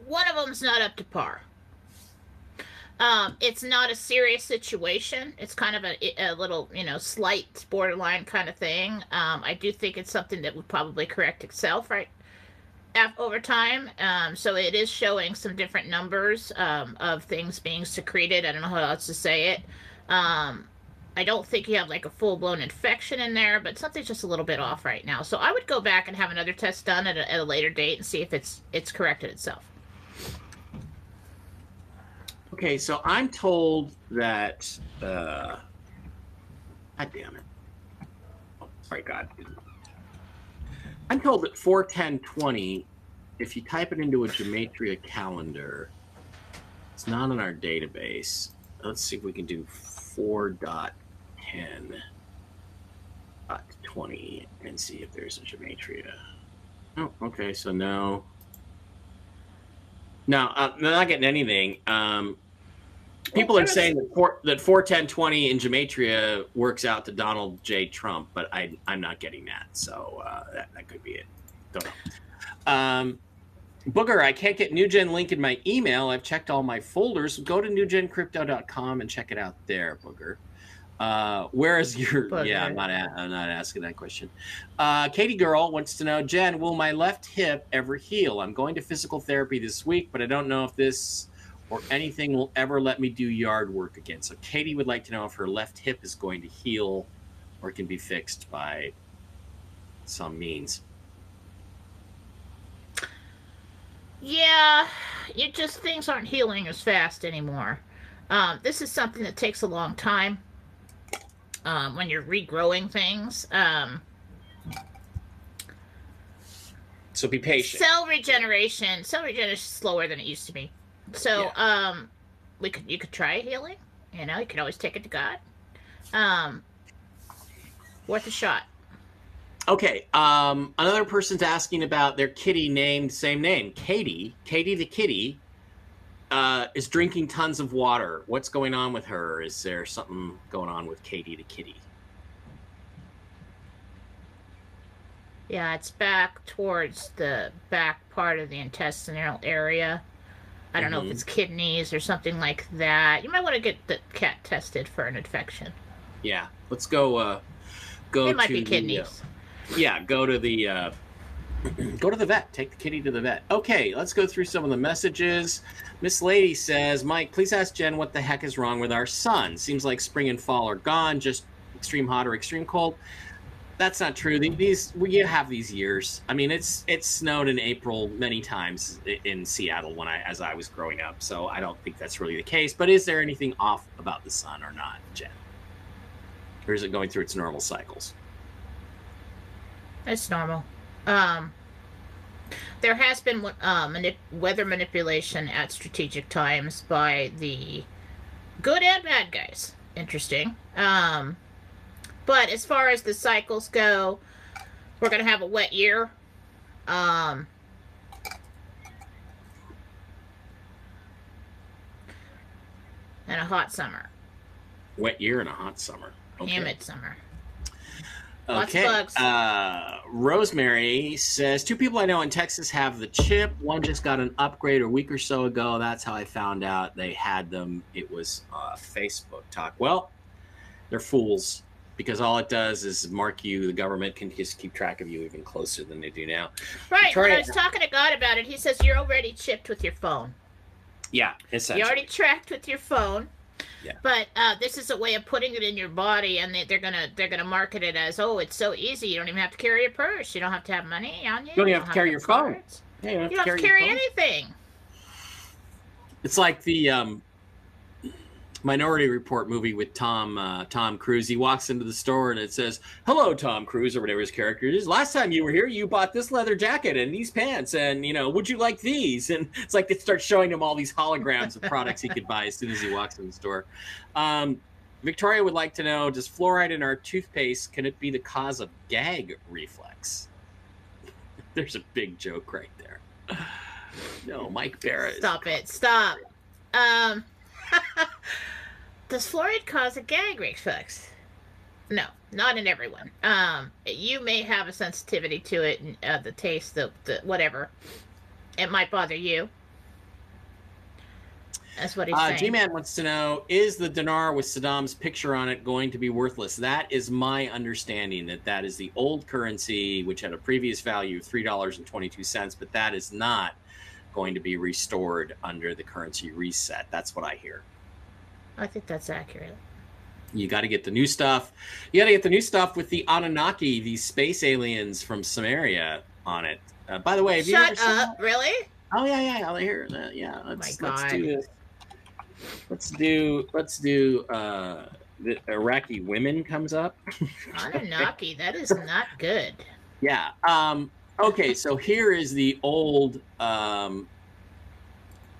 one of them's not up to par. Um, it's not a serious situation. It's kind of a, a little, you know, slight borderline kind of thing. Um, I do think it's something that would probably correct itself right over time. Um, so it is showing some different numbers um, of things being secreted. I don't know how else to say it. Um, I don't think you have like a full blown infection in there, but something's just a little bit off right now. So I would go back and have another test done at a, at a later date and see if it's it's corrected itself. Okay, so I'm told that. Uh, God damn it! Oh, sorry, God. I'm told that 41020, if you type it into a gematria calendar, it's not in our database. Let's see if we can do 4.10.20 and see if there's a gematria. Oh, okay, so no. No, uh, I'm not getting anything. Um, people are saying that four, that four ten twenty in gematria works out to Donald J. Trump, but I I'm not getting that. So uh, that that could be it. Don't know. Um, Booger, I can't get NewGen link in my email. I've checked all my folders. Go to newgencrypto.com and check it out there, Booger. Uh, where is your? Booger. Yeah, I'm not. A, I'm not asking that question. Uh, Katie Girl wants to know, Jen, will my left hip ever heal? I'm going to physical therapy this week, but I don't know if this or anything will ever let me do yard work again. So Katie would like to know if her left hip is going to heal or can be fixed by some means. Yeah, it just things aren't healing as fast anymore. Um, this is something that takes a long time. Um, when you're regrowing things, um, So be patient. cell regeneration, cell regeneration is slower than it used to be. So, um, we could you could try healing. You know, you could always take it to God. Um, worth a shot. Okay. Um, another person's asking about their kitty named same name, Katie. Katie the kitty uh, is drinking tons of water. What's going on with her? Is there something going on with Katie the kitty? Yeah, it's back towards the back part of the intestinal area. I don't know Mhm. if it's kidneys or something like that. You might want to get the cat tested for an infection. Yeah, let's go. Uh, go It might to be the, uh, kidneys. yeah, go to the uh, go to the vet. Take the kitty to the vet. Okay, let's go through some of the messages. Miss Lady says, Mike, please ask Jen what the heck is wrong with our sun. Seems like spring and fall are gone. Just extreme hot or extreme cold. That's not true. The- These we have these years. I mean, it's it's snowed in April many times in Seattle when I as I was growing up. So I don't think that's really the case. But is there anything off about the sun or not, Jen? Or is it going through its normal cycles? It's normal. Um, there has been uh, manip- weather manipulation at strategic times by the good and bad guys. Interesting. Um, but as far as the cycles go, we're gonna have a wet year. Um, and a hot summer, Wet year and a hot summer. humid summer. Okay. Uh, Rosemary says two people I know in Texas have the chip. One just got an upgrade a week or so ago. That's how I found out they had them. It was uh, Facebook talk. Well, they're fools because all it does is mark you. The government can just keep track of you even closer than they do now. Right. When I was talking to God about it, he says you're already chipped with your phone. Yeah, essentially. You already tracked with your phone. Yeah. But uh, this is a way of putting it in your body, and they, they're gonna they're gonna market it as oh it's so easy. You don't even have to carry a purse. You don't have to have money on you. You don't even have to carry your phone. Yeah, you don't You don't have to carry anything. It's like the um, Minority Report movie with Tom uh, Tom Cruise. He walks into the store and it says, "Hello, Tom Cruise," or whatever his character is. Last time you were here, you bought this leather jacket and these pants, and you know, would you like these? And it's like they start showing him all these holograms of products he could buy as soon as he walks in the store. Um, Victoria would like to know: Does fluoride in our toothpaste can it be the cause of gag reflex? There's a big joke right there. No, Mike Barrett. Stop it. Stop. Um, does fluoride cause a gag reflex? No, not in everyone. Um, you may have a sensitivity to it, and, uh, the taste, the, the whatever. It might bother you. That's what he's Uh, saying. G Man wants to know: Is the dinar with Saddam's picture on it going to be worthless? That is my understanding. That that is the old currency, which had a previous value of three dollars and twenty two cents, but that is not going to be restored under the currency reset. That's what I hear. I think that's accurate. You got to get the new stuff. You got to get the new stuff with the Anunnaki, these space aliens from Sumeria, on it. Uh, by the way, have you Shut seen up! Really? Oh yeah, yeah, I'll hear that. Yeah, let's, Oh my let's do this. Let's do let's do uh the Iraqi women comes up. Anunnaki. that is not good. Yeah. Um okay, so here is the old um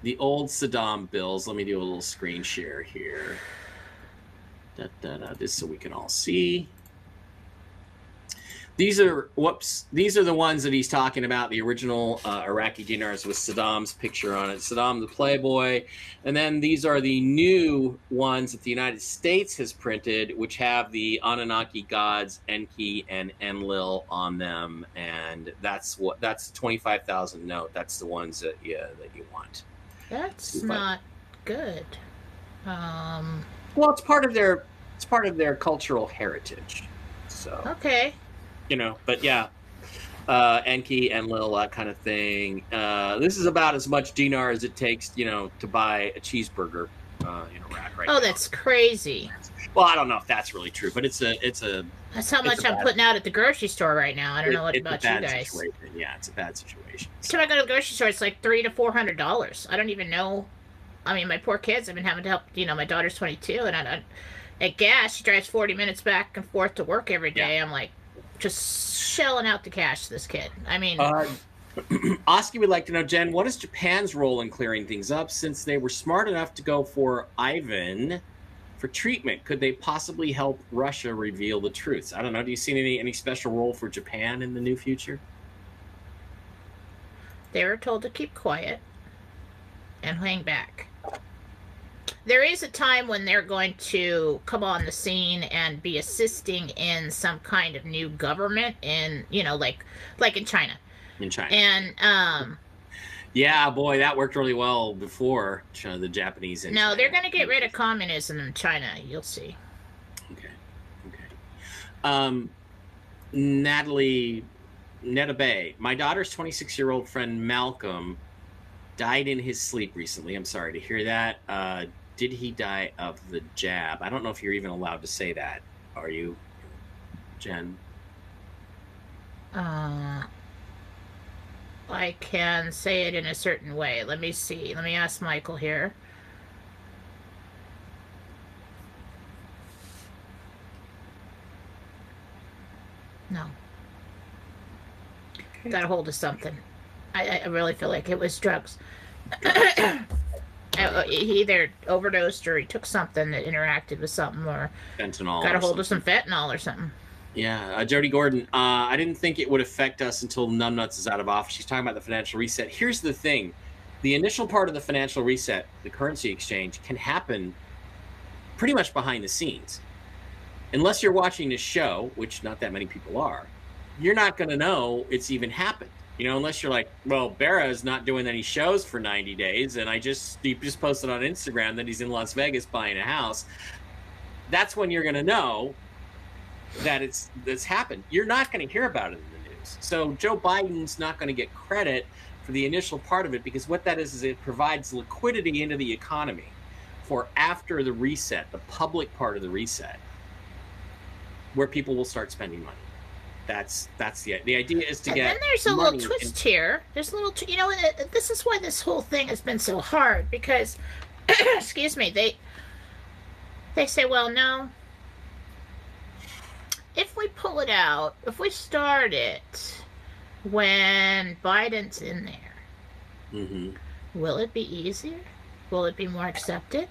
the old Saddam bills. Let me do a little screen share here. Da, da, da, this so we can all see. These are whoops. These are the ones that he's talking about. The original uh, Iraqi dinars with Saddam's picture on it. Saddam the Playboy, and then these are the new ones that the United States has printed, which have the Anunnaki gods Enki and Enlil on them, and that's what that's the twenty five thousand note. That's the ones that yeah that you want. That's Super. not good. Um. Well, it's part of their it's part of their cultural heritage. So Okay. you know, but yeah, uh, Enki, Enlil, that kind of thing. Uh, this is about as much dinar as it takes, you know, to buy a cheeseburger uh, in Iraq right Oh, now. that's crazy. well, I don't know if that's really true, but it's a it's a That's how much I'm bad- putting out at the grocery store right now. I don't it- know what about you guys. situation. Yeah, it's a bad situation. Every time I go to the grocery store, it's like three to four hundred dollars. I don't even know. I mean, my poor kids. I've been having to help. You know, my daughter's twenty two, and I, don't at gas, she drives forty minutes back and forth to work every day. I'm like, just shelling out the cash to this kid. I mean, Uh, Oski would like to know, Jen, what is Japan's role in clearing things up since they were smart enough to go for Ivan for treatment? Could they possibly help Russia reveal the truths? I don't know. Do you see any any special role for Japan in the new future? they were told to keep quiet and hang back. there is a time when they're going to come on the scene and be assisting in some kind of new government in you know like like in China in China. and um yeah, boy, that worked really well before China, the Japanese. No China. they're going to get rid of communism in China you'll see Okay. Okay. Um, Natalie, Netta Bay. My daughter's 26 year old friend Malcolm died in his sleep recently. I'm sorry to hear that. Uh, did he die of the jab? I don't know if you're even allowed to say that. Are you, Jen? uh I can say it in a certain way let me see let me ask Michael here no got a hold of something. I, I really feel like it was drugs. Uh, he either overdosed or he took something that interacted with something or Fentanyl. got a or hold of some fentanyl or something. Yeah, uh, Jody Gordon. Uh, I didn't think it would affect us until Numbnuts is out of office. She's talking about the financial reset. Here's the thing: the initial part of the financial reset, the currency exchange, can happen pretty much behind the scenes. Unless you're watching this show, which not that many people are, you're not going to know it's even happened. You know, unless you're like, well, Bara is not doing any shows for 90 days, and I just he just posted on Instagram that he's in Las Vegas buying a house. That's when you're going to know that it's that's happened. You're not going to hear about it in the news. So Joe Biden's not going to get credit for the initial part of it because what that is is it provides liquidity into the economy for after the reset, the public part of the reset, where people will start spending money. That's that's the the idea is to And get. then there's a little twist here. There's a little, you know, uh, uh, this is why this whole thing has been so hard because, excuse me, they they say, well, no. If we pull it out, if we start it when Biden's in there, hmm will it be easier? Will it be more accepted?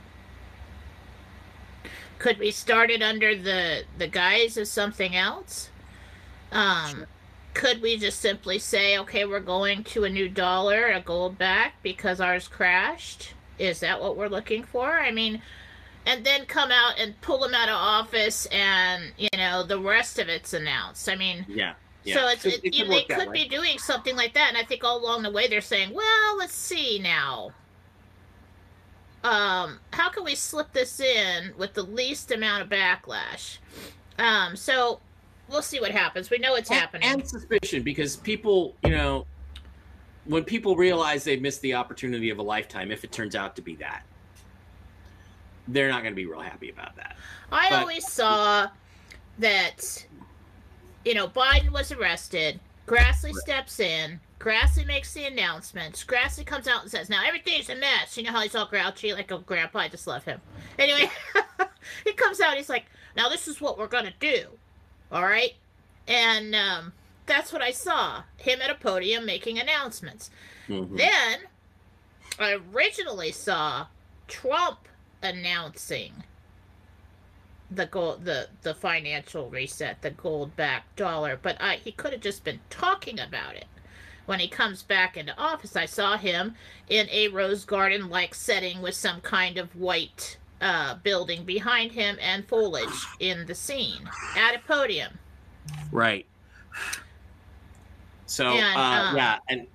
Could we start it under the the guise of something else? Um, Sure. could we just simply say, okay, we're going to a new dollar, a gold back because ours crashed? Is that what we're looking for? I mean, and then come out and pull them out of office, and you know the rest of it's announced. I mean, Yeah. Yeah. so it's, It- it, it you could know, they could way. be doing something like that, and I think all along the way they're saying, "Well, let's see now. Um, how can we slip this in with the least amount of backlash?" Um, so we'll see what happens. We know it's And- happening. And suspicion because people, you know, when people realize they've missed the opportunity of a lifetime, if it turns out to be that, they're not going to be real happy about that. I but- always saw that, you know, Biden was arrested. Grassley steps in. Grassley makes the announcements. Grassley comes out and says, "Now everything's a mess." You know how he's all grouchy, like a grandpa. I just love him. Anyway, he comes out. He's like, "Now this is what we're gonna do." All right, and um, that's what I saw him at a podium making announcements. Mhm. Then I originally saw Trump announcing the gold the the financial reset, the gold back dollar, but I he could have just been talking about it. When he comes back into office, I saw him in a rose garden like setting with some kind of white uh, building behind him and foliage in the scene at a podium. Right. So, And, uh, um, yeah, and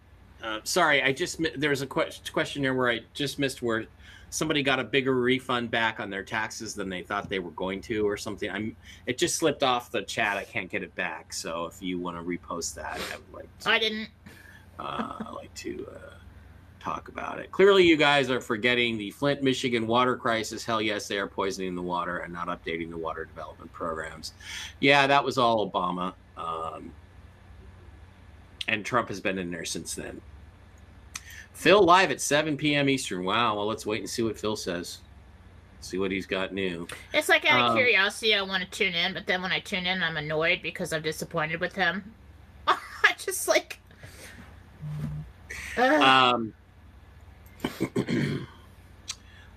uh, sorry, I just there was a que- question there where I just missed where somebody got a bigger refund back on their taxes than they thought they were going to, or something. I'm it just slipped off the chat. I can't get it back. So, if you want to repost that, I would like. To, I didn't. uh, I'd like to uh, talk about it. Clearly, you guys are forgetting the Flint, Michigan water crisis. Hell yes, they are poisoning the water and not updating the water development programs. Yeah, that was all Obama. Um, and Trump has been in there since then. Phil live at 7 p.m. Eastern. Wow. Well, let's wait and see what Phil says. See what he's got new. It's like out of Um, curiosity, I want to tune in, but then when I tune in, I'm annoyed because I'm disappointed with him. I just like. Ugh. Um,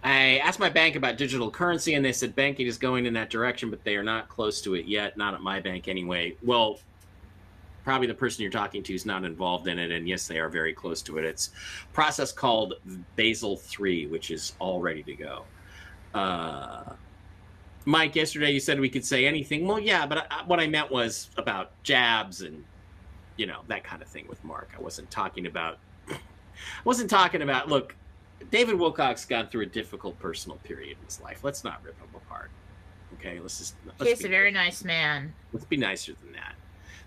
I asked my bank about digital currency, and they said banking is going in that direction, but they are not close to it yet. Not at my bank, anyway. Well, probably the person you're talking to is not involved in it, and yes, they are very close to it. It's a process called Basel three, which is all ready to go. Uh, Mike, yesterday you said we could say anything. Well, yeah, but I, what I meant was about jabs and you know that kind of thing with Mark. I wasn't talking about. I wasn't talking about. Look, David Wilcock's gone through a difficult personal period in his life. Let's not rip him apart. Okay, let's just. Let's He's a very nice man. Let's be nicer than that.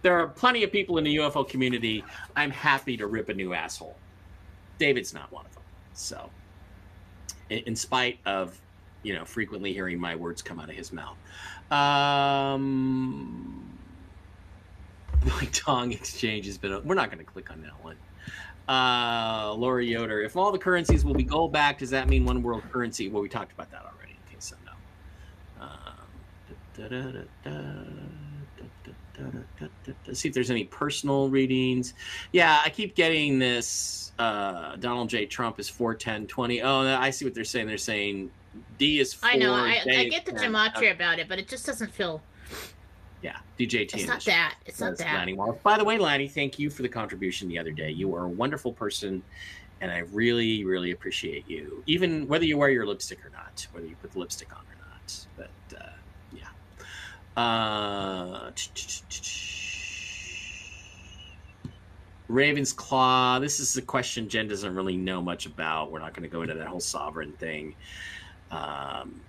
There are plenty of people in the UFO community. I'm happy to rip a new asshole. David's not one of them. So, in, spite of, you know, frequently hearing my words come out of his mouth, um, my tongue exchange has been. We're not going to click on that one. Uh, Laura Yoder, if all the currencies will be gold backed, does that mean one world currency? Well, we talked about that already. Okay, so no. Um, da, da, da, see if there's any personal readings. Yeah, I keep getting this. Uh, Donald J. Trump is 41020. Oh, I see what they're saying. They're saying D is 4. I know. I, is get the 10. gematria about it, but it just doesn't feel. Yeah, DJT. It's not that. It's not that. Lanny Wallace. By the way, Lanny, thank you for the contribution the other day. You are a wonderful person, and I really, really appreciate you. Even whether you wear your lipstick or not, whether you put the lipstick on or not. But uh. Uh, Raven's Claw. This is a question Jen doesn't really know much about. We're not going to go into that whole sovereign thing. Um,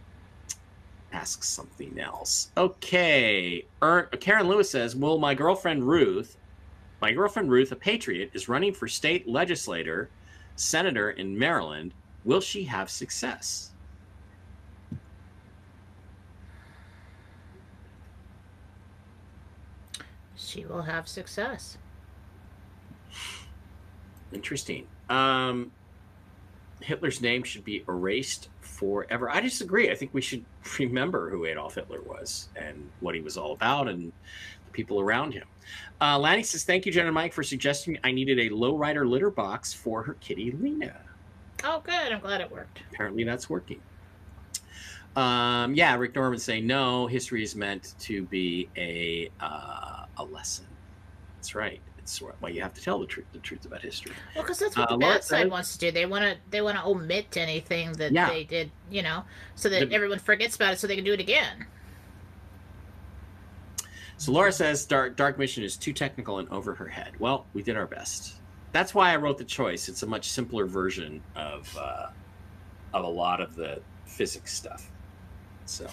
ask something else. Okay. Er, Karen Lewis says, Will my girlfriend Ruth, my girlfriend Ruth, a patriot, is running for state legislator, senator in Maryland. Will she have success? She will have success. Interesting. Um, Hitler's name should be erased forever. I disagree. I think we should remember who Adolf Hitler was and what he was all about and the people around him. Uh, Lanny says, Thank you, Jen and Mike, for suggesting I needed a lowrider litter box for her kitty Lena. Oh, good. I'm glad it worked. Apparently, that's working. Um, yeah, Rick Norman saying, No, history is meant to be a, uh, a lesson. That's right. It's why you have to tell the truth, the truth about history. Well, because that's what Uh, the bad side wants to do. They want to they want to omit anything that Yeah. they did, you know, so that The- everyone forgets about it, so they can do it again. So Laura says Dark Dark Mission is too technical and over her head. Well, we did our best. That's why I wrote the choice. It's a much simpler version of uh, of a lot of the physics stuff. So,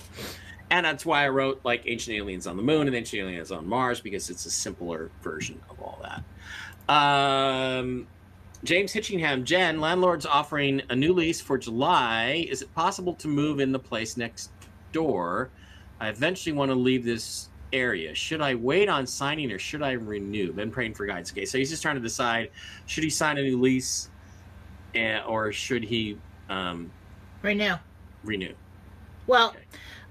and that's why I wrote like Ancient Aliens on the Moon and Ancient Aliens on Mars because it's a simpler version of all that. Um, James Hitchingham, Jen, landlord's offering a new lease for July. Is it possible to move in the place next door? I eventually want to leave this area. Should I wait on signing or should I renew? Been praying for guidance. Okay, so he's just trying to decide should he sign a new lease eh, or should he um, Right now. renew? Well, Okay.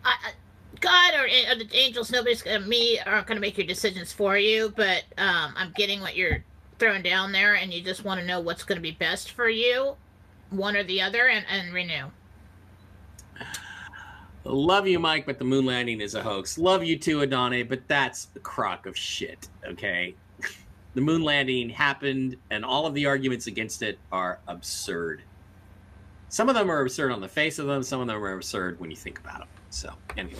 I, I- God or, or the angels, nobody's gonna me aren't gonna make your decisions for you. But um, I'm getting what you're throwing down there, and you just want to know what's gonna be best for you, one or the other, and, and renew. Love you, Mike, but the moon landing is a hoax. Love you too, Adane, but that's a crock of shit, okay? the moon landing happened, and all of the arguments against it are absurd. Some of them are absurd on the face of them, some of them are absurd when you think about them. So, anyway.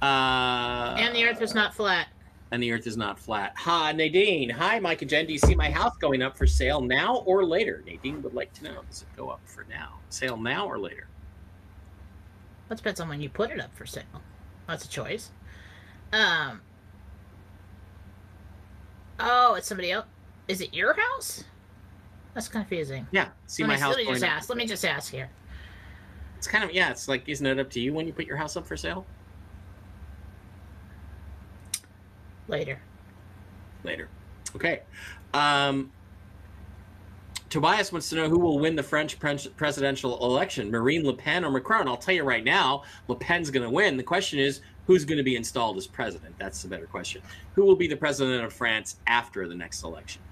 Uh, and the Earth was not flat. and the earth is not flat. Hi, Nadine. Hi, Mike and Jen. Do you see my house going up for sale now or later? Nadine would like to know. Does it go up for now? Sale now or later? Well, it depends on when you put it up for sale. That's a choice. Um. Oh, it's somebody else. Is it your house? That's confusing. Yeah. See let my me, house let me going just up. ask. Let me just ask here. It's kind of yeah. It's like isn't it up to you when you put your house up for sale? Later. Later. Okay. Um, Tobias wants to know who will win the French presidential election, Marine Le Pen or Macron. I'll tell you right now, Le Pen's going to win. The question is, who's going to be installed as president? That's the better question. Who will be the president of France after the next election?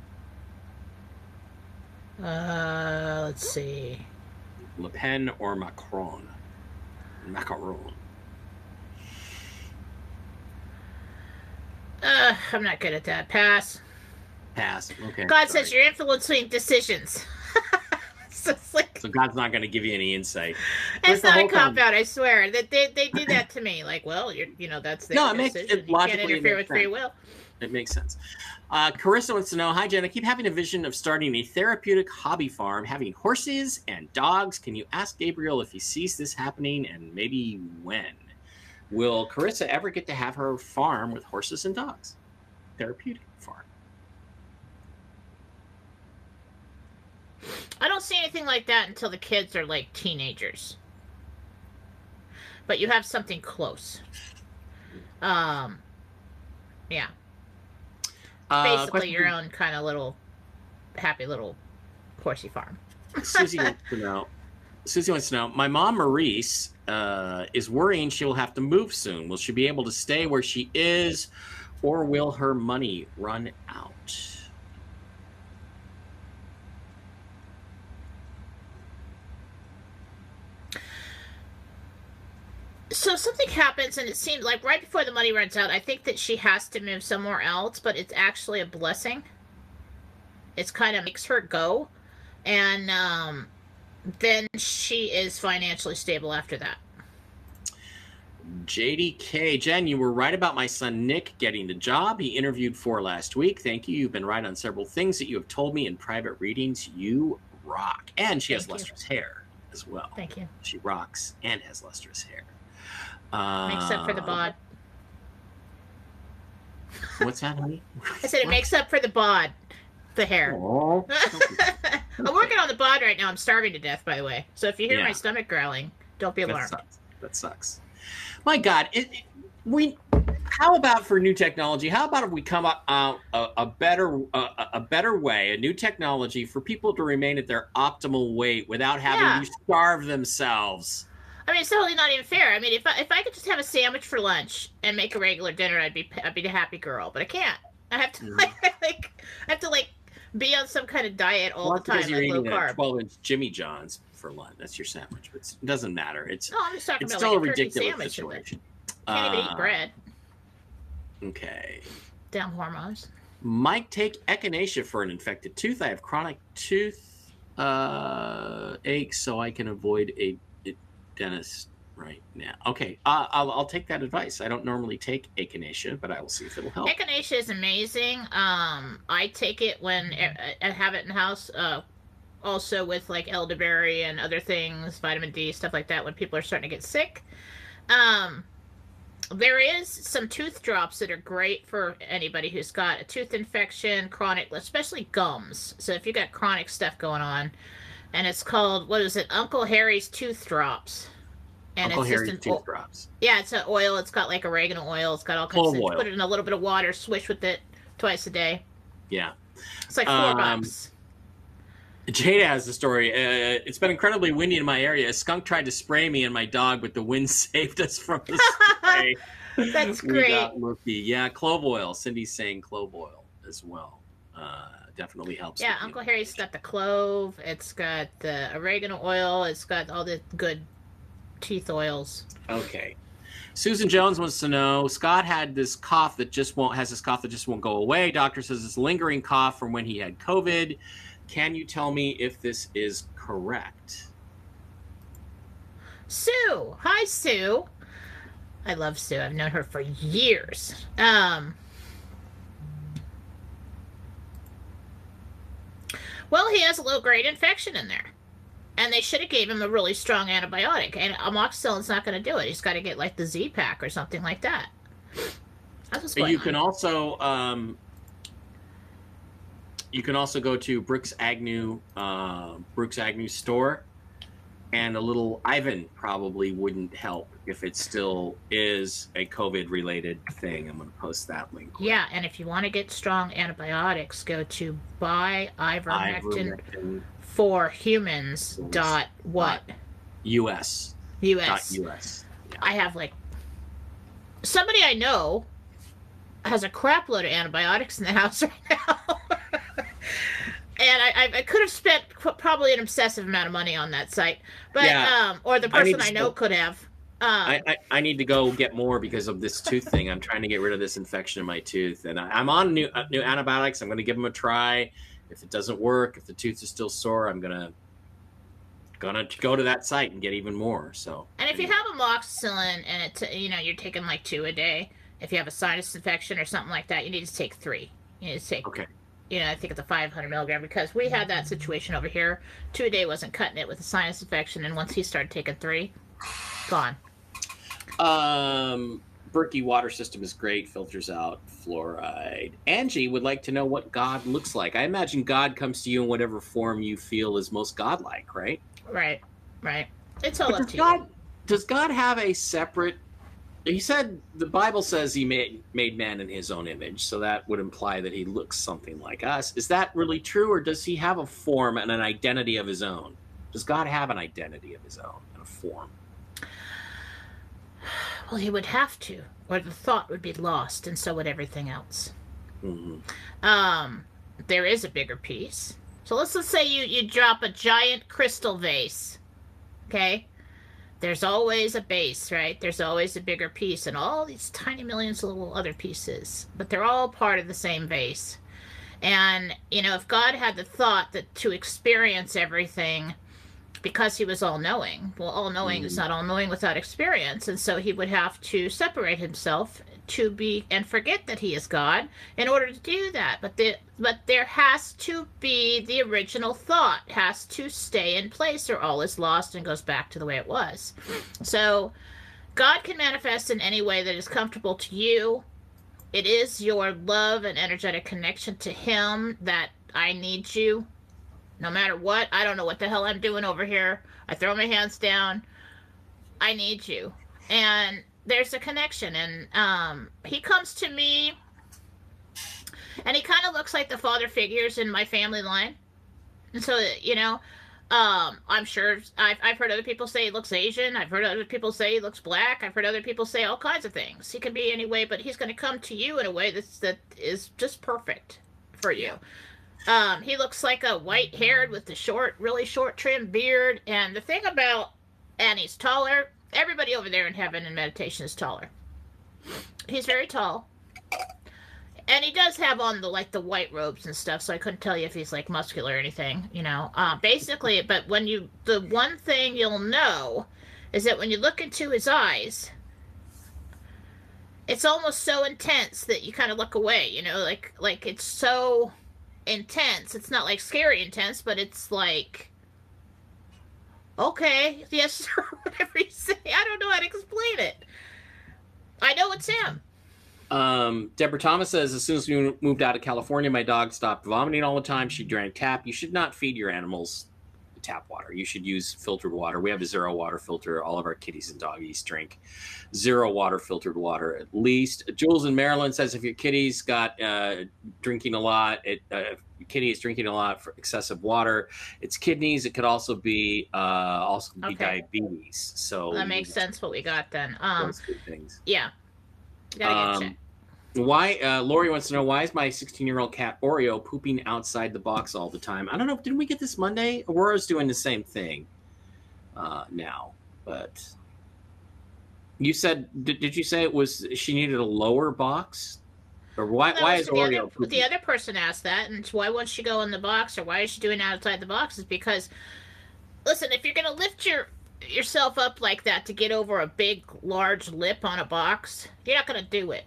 Uh, let's see. Le Pen or Macron? Macron. Uh, I'm not good at that. Pass. Pass. Okay. God sorry. says you're influencing decisions. so it's like So God's not going to give you any insight. It's not a cop out. I swear that they, they do that to me. Like, well, you're you know that's their No, it makes- it you can't interfere with free will. It makes sense. Uh, Carissa wants to know Hi, Jen. I keep having a vision of starting a therapeutic hobby farm, having horses and dogs. Can you ask Gabriel if he sees this happening and maybe when? Will Carissa ever get to have her farm with horses and dogs? Therapeutic farm. I don't see anything like that until the kids are like teenagers. But you have something close. Um, yeah, Uh, basically your own kind of little happy little horsey farm. Susie wants to know. Susie wants to know. My mom, Maurice, uh, is worrying she will have to move soon. Will she be able to stay where she is, or will her money run out? So something happens, and it seems like right before the money runs out, I think that she has to move somewhere else, but it's actually a blessing. It's kind of makes her go, and um, then she is financially stable after that. JDK, Jen, you were right about my son Nick getting the job he interviewed for last week. Thank you. You've been right on several things that you have told me in private readings. You rock. And she has Thank you. lustrous hair as well. Thank you. She rocks and has lustrous hair. Uh, Makes up for the bod. What's that, honey? I said it makes up for the bod, the hair. I'm working on the bod right now. I'm starving to death, by the way. So if you hear Yeah. my stomach growling, don't be That alarmed. sucks. That sucks. My God, it, it- we. How about for new technology? How about if we come up uh, a, a better a, a better way, a new technology for people to remain at their optimal weight without having Yeah. to starve themselves? I mean, it's totally not even fair. I mean, if I, if I could just have a sandwich for lunch and make a regular dinner, I'd be I'd be a happy girl. But I can't. I have to like I have to like be on some kind of diet all Well, the time, you're like low eating a carb. 12 inch Jimmy John's for lunch. That's your sandwich, but it doesn't matter. It's No, I'm just talking it's about still like a ridiculous sandwich. situation. Can't even Uh, eat bread. Okay. Damn hormones. Might take echinacea for an infected tooth. I have chronic tooth uh, ache, so I can avoid a dentist right now. Okay, uh, I'll, I'll take that advice. I don't normally take echinacea, but I will see if it'll help. Echinacea is amazing. Um, I take it when I, have it in house. Uh, also with like elderberry and other things, vitamin D, stuff like that. When people are starting to get sick, um, there is some tooth drops that are great for anybody who's got a tooth infection, chronic, especially gums. So if you've got chronic stuff going on, and it's called what is it, Uncle Harry's tooth drops. And Uncle it's Harry's just an, tooth drops. yeah, it's an oil. It's got like oregano oil. It's got all kinds Clove of. oil. Put it in a little bit of water. Swish with it twice a day. Yeah. It's like four Um, bucks. Jada has the story. Uh, it's been incredibly windy in my area. A skunk tried to spray me and my dog, but the wind saved us from the spray. That's great. We got lucky. Yeah, clove oil. Cindy's saying clove oil as well. Uh, definitely helps. Yeah, Uncle. Harry's got the clove. It's got the oregano oil. It's got all the good teeth oils. Okay. Susan Jones wants to know Scott had this cough that just won't has this cough that just won't go away. Doctor says it's lingering cough from when he had COVID. Can you tell me if this is correct? Sue, hi Sue. I love Sue. I've known her for years. Um. Well, he has a low grade infection in there. And they should have gave him a really strong antibiotic. And amoxicillin's not going to do it. He's got to get like the Z pack or something like that. That's what's going you on. can also um, you can also go to Brooks Agnew uh, Brooks Agnew store, and a little Ivan probably wouldn't help if it still is a COVID related thing. I'm going to post that link. Yeah, and if you want to get strong antibiotics, go to buy ivermectin Ivermectin for humans dot what US us. dot US. I have like somebody I know has a crap load of antibiotics in the house right now. And I, I, I could have spent probably an obsessive amount of money on that site, but Yeah. um, or the person to I, know could have. Um, I, I, I need to go get more because of this tooth thing. I'm trying to get rid of this infection in my tooth, and I, I'm on new uh, new antibiotics. I'm going to give them a try. If it doesn't work, if the tooth is still sore, I'm going to gonna go to that site and get even more. So, And if you have amoxicillin and it, you know, you're taking like two a day. If you have a sinus infection or something like that, you need to take three. You need to take, okay, you know, I think it's a 500 milligram because we had that situation over here. Two a day wasn't cutting it with a sinus infection, and once he started taking three, gone. um, Berkey water system is great, filters out fluoride. Angie would like to know what God looks like. I imagine God comes to you in whatever form you feel is most godlike, right? Right, right. It's all But up to God you. does God have a separate? He said the Bible says he made made man in his own image, so that would imply that he looks something like us. Is that really true, or does he have a form and an identity of his own? Does God have an identity of his own and a form? Well, he would have to, or the thought would be lost, and so would everything else. Mhm. Um, there is a bigger piece. So let's just say you you drop a giant crystal vase. Okay? There's always a base, right? There's always a bigger piece and all these tiny millions of little other pieces, but they're all part of the same vase. And, you know, if God had the thought that to experience everything because he was all knowing, well, all knowing is Mhm. not all knowing without experience. And so he would have to separate himself to be and forget that he is God in order to do that. But the but there has to be the original thought has to stay in place or all is lost and goes back to the way it was. So God can manifest in any way that is comfortable to you. It is your love and energetic connection to him that I need you. No matter what, I don't know what the hell I'm doing over here. I throw my hands down. I need you. And there's a connection and um he comes to me and he kind of looks like the father figures in my family line. And so you know um i'm sure I've, I've heard other people say he looks asian i've heard other people say he looks black i've heard other people say all kinds of things. He can be any way but he's going to come to you in a way that's that is just perfect for you. Um he looks like a white haired with the short really short trim beard and the thing about and he's taller everybody over there in heaven in meditation is taller. He's very tall. And he does have on the like the white robes and stuff so i couldn't tell you if he's like muscular or anything you know. Uh, basically but when you the one thing you'll know is that when you look into his eyes it's almost so intense that you kind of look away you know like like it's so intense. It's not like scary intense but it's like okay yes sir whatever you say i don't know how to explain it i know it's him Um, Deborah Thomas says, as soon as we moved out of California, my dog stopped vomiting all the time. She drank tap. You should not feed your animals tap water. You should use filtered water. We have a zero water filter. All of our kitties and doggies drink zero water filtered water at least. Jules in Maryland says, if your kitty's got uh, drinking a lot, it, uh, if your kitty is drinking a lot for excessive water, it's kidneys. It could also be uh, also be Okay. diabetes. So that makes sense what we got then um Those two things. yeah gotta get Um, checked Why? Uh, Lori wants to know why is my 16 year old cat Oreo pooping outside the box all the time? I don't know. Didn't we get this Monday? Aurora's doing the same thing uh, now, but you said did, did you say it was she needed a lower box, or why? That why is the Oreo? Other, pooping? the other person asked that, and why won't she go in the box, or why is she doing outside the box? Is because, listen, if you're gonna lift your yourself up like that to get over a big, large lip on a box, you're not gonna do it.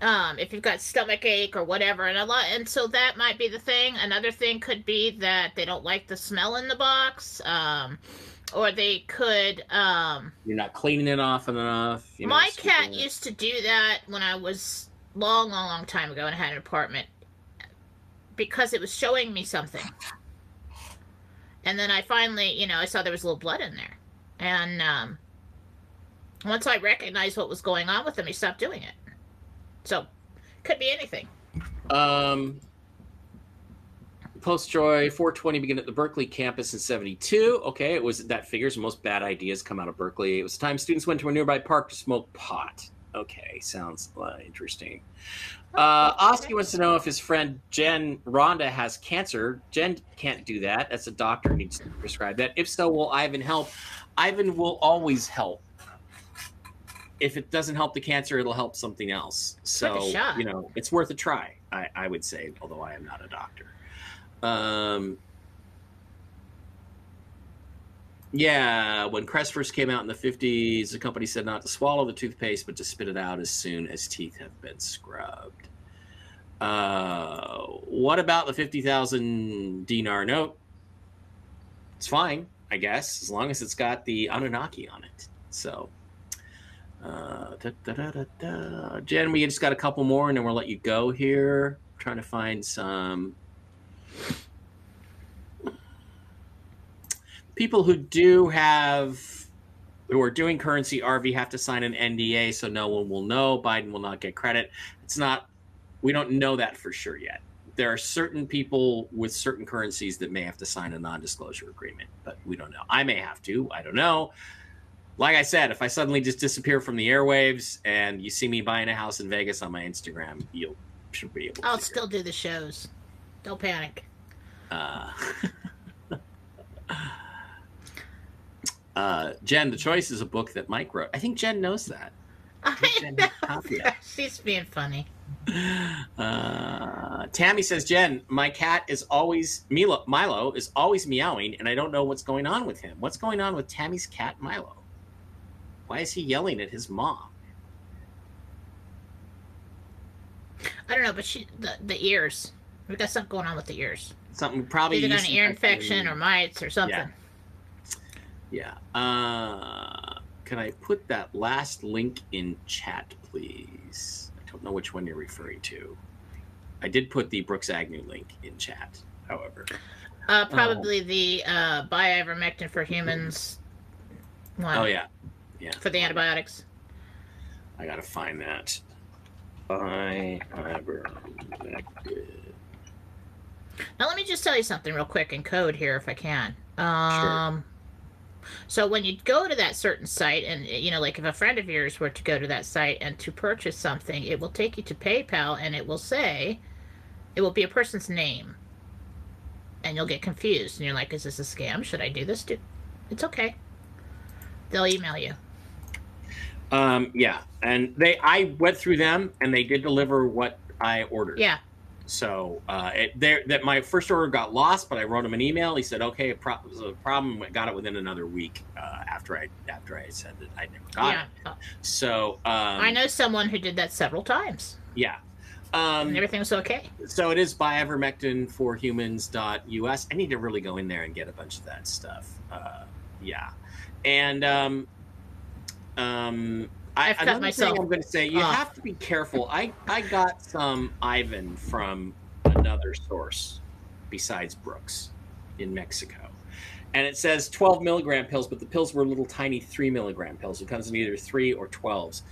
Um, if you've got stomach ache or whatever, and a lot, and so that might be the thing. Another thing could be that they don't like the smell in the box, um, or they could um, You're not cleaning it off enough. you know, my cat used to do that when I was long, long, long time ago and I had an apartment because it was showing me something. And then I finally, you know, I saw there was a little blood in there. And um, once I recognized what was going on with him, he stopped doing it. So, could be anything. Um, Post Joy 420 began at the Berkeley campus in 72. Okay, it was that figures most bad ideas come out of Berkeley. It was the time students went to a nearby park to smoke pot. Okay, sounds uh, interesting. Uh, Oski wants to know if his friend Jen Rhonda has cancer. Jen can't do that. That's a doctor needs to prescribe that. If so, will Ivan help? Ivan will always help. If it doesn't help the cancer, it'll help something else. So you know, it's worth a try. I, I would say, although I am not a doctor. Um, Yeah, when Crest first came out in the 50s, the company said not to swallow the toothpaste, but to spit it out as soon as teeth have been scrubbed. Uh, what about the 50,000 dinar note? It's fine, I guess, as long as it's got the Anunnaki on it. So, uh, da, da, da. Jen, we just got a couple more and then we'll let you go here. trying to find some people who do have who are doing currency RV have to sign an NDA so no one will know. Biden will not get credit. It's not we don't know that for sure yet. There are certain people with certain currencies that may have to sign a non-disclosure agreement, but we don't know. I may have to. I don't know. Like I said, if I suddenly just disappear from the airwaves and you see me buying a house in Vegas on my Instagram, you should be able. to I'll still do the shows. Don't panic. Uh, uh, Jen, The Choice is a book that Mike wrote. I think Jen knows that. Jen has a copy of. She's being funny. Uh, Tammy says, Jen, my cat is always Milo. Milo is always meowing, and I don't know what's going on with him. What's going on with Tammy's cat, Milo? Why is he yelling at his mom? I don't know, but she the, the ears. We got something going on with the ears. Something probably Either got an ear infection or mites or something. Yeah. Uh, can I put that last link in chat, please? I don't know which one you're referring to. I did put the Brooks Agnew link in chat, however. Uh, probably the uh, bioivermectin for humans one Oh yeah, yeah. for the antibiotics. I gotta find that. Ivermectin. Now let me just tell you something real quick in code here, if I can. Um, so when you go to that certain site, and you know, like if a friend of yours were to go to that site and to purchase something, it will take you to PayPal, and it will say, it will be a person's name, and you'll get confused, and you're like, "Is this a scam? Should I do this?" Do it's okay. They'll email you. Um, yeah, and they I went through them and they did deliver what I ordered. Yeah, So uh, it, there, that my first order got lost, but I wrote him an email. He said, "Okay, it pro- was a problem. I got it within another week uh, after I after I said that I never got yeah. it." So um, I know someone who did that several times, Yeah. and Um, everything was okay. so it is bioivermectin for humans.us. I need to really go in there and get a bunch of that stuff. Uh, yeah. And um, um, I, I've another myself thing I'm going to say, you off. have to be careful. I, I got some Ivan from another source besides Brooks in Mexico. And it says 12 milligram pills, but the pills were little tiny three milligram pills. It comes in either three or 12s.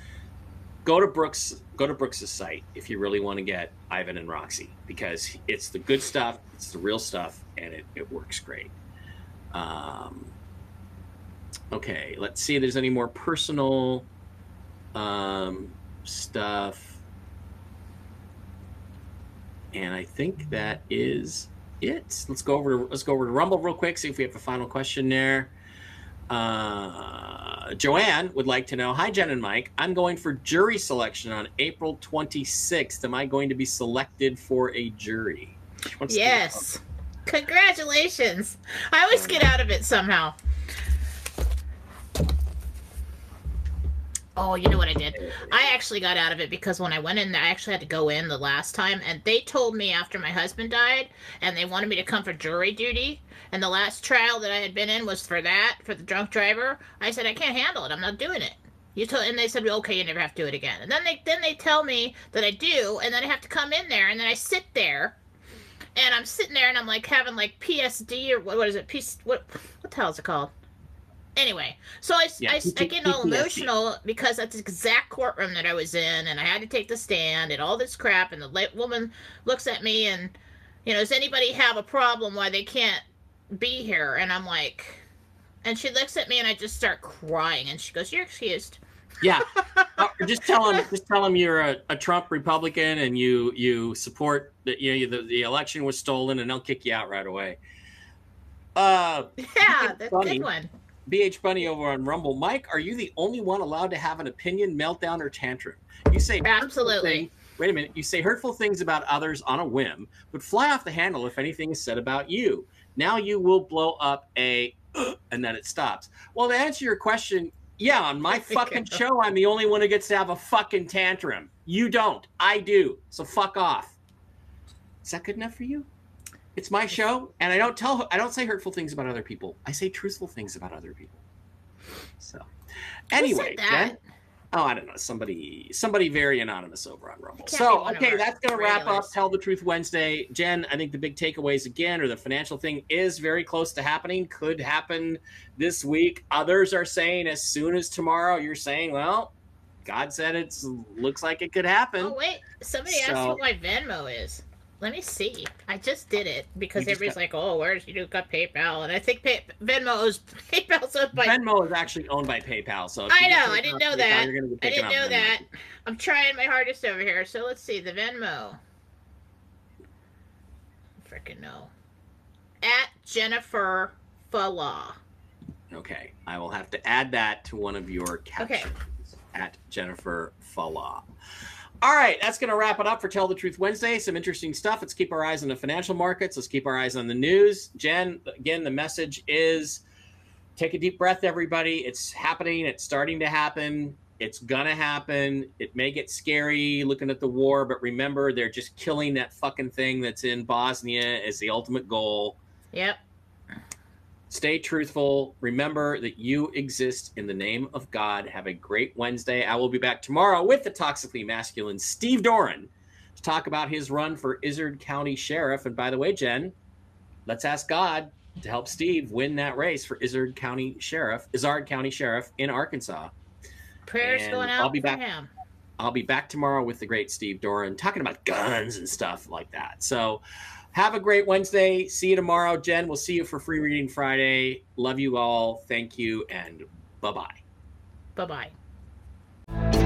Go to Brooks. Go to Brooks's site if you really want to get Ivan and Roxy because it's the good stuff. It's the real stuff, and it, it works great. Um, okay, let's see if there's any more personal um, stuff. And I think that is it. Let's go over. Let's go over to Rumble real quick. See if we have a final question there. Uh, Joanne would like to know. Hi, Jen and Mike. I'm going for jury selection on April 26th. Am I going to be selected for a jury? To. Yes. Congratulations. I always get out of it somehow. Oh, you know what I did? I actually got out of it because when I went in I actually had to go in the last time, and they told me after my husband died, and they wanted me to come for jury duty. And the last trial that I had been in was for that, for the drunk driver. I said I can't handle it. I'm not doing it. You told, and they said, okay, you never have to do it again. And then they then they tell me that I do, and then I have to come in there, and then I sit there, and I'm sitting there, and I'm like having like PSD or what, what is it? P, what what the hell is it called? Anyway, so I, Yeah, I, I get all emotional because that's the exact courtroom that I was in, and I had to take the stand and all this crap. And the woman looks at me and, you know, does anybody have a problem why they can't be here? And I'm like, and she looks at me and I just start crying. And she goes, "You're excused." Yeah, Uh, just tell him. Just tell him you're a, a Trump Republican and you you support that. You know the, the election was stolen, and they'll kick you out right away. Uh, Yeah, that's a good one. BH Bunny over on Rumble. Mike, are you the only one allowed to have an opinion, meltdown, or tantrum? You say Absolutely. thing- Wait a minute. You say hurtful things about others on a whim, but fly off the handle if anything is said about you. Now you will blow up a and then it stops. Well, to answer your question, yeah, on my fucking show, I'm the only one who gets to have a fucking tantrum. You don't. I do. So fuck off. Is that good enough for you? It's my show, and I don't tell. I don't say hurtful things about other people. I say truthful things about other people. So, anyway? Jen- oh, I don't know. Somebody, somebody very anonymous over on Rumble. It can't be So, okay, that's gonna wrap up. Tell the truth Wednesday, Jen. I think the big takeaways again, or the financial thing, is very close to happening. Could happen this week. Others are saying as soon as tomorrow. You're saying, well, God said it looks like it could happen. Oh wait, somebody asked what my Venmo is. Let me see. I just did it because just everybody's got- like, "Oh, where's you got PayPal?" And I think pay- Venmo is PayPal's owned by. Venmo is actually owned by PayPal, so if I you get know, taken I didn't off know PayPal, that. you're gonna get I taken didn't off know Venmo. that. I'm trying my hardest over here. So let's see the Venmo. Freaking no. At Jennifer Fala. Okay, I will have to add that to one of your captions Okay. at Jennifer Fala. All right, that's going to wrap it up for Tell the Truth Wednesday. Some interesting stuff. Let's keep our eyes on the financial markets. Let's keep our eyes on the news. Jen, again, the message is take a deep breath, everybody. It's happening. It's starting to happen. It's going to happen. It may get scary looking at the war, but remember, they're just killing that fucking thing that's in Bosnia as the ultimate goal. Yep. Stay truthful. Remember that you exist in the name of God. Have a great Wednesday. I will be back tomorrow with the toxically masculine Steve Doran to talk about his run for Izard County Sheriff. And by the way, Jen, let's ask God to help Steve win that race for Izard County Sheriff, Izard County Sheriff in Arkansas. Prayers And going I'll out be for back. him. I'll be back tomorrow with the great Steve Doran talking about guns and stuff like that. So have a great Wednesday. See you tomorrow. Jen, we'll see you for Free Reading Friday. Love you all. Thank you, and bye bye. Bye bye.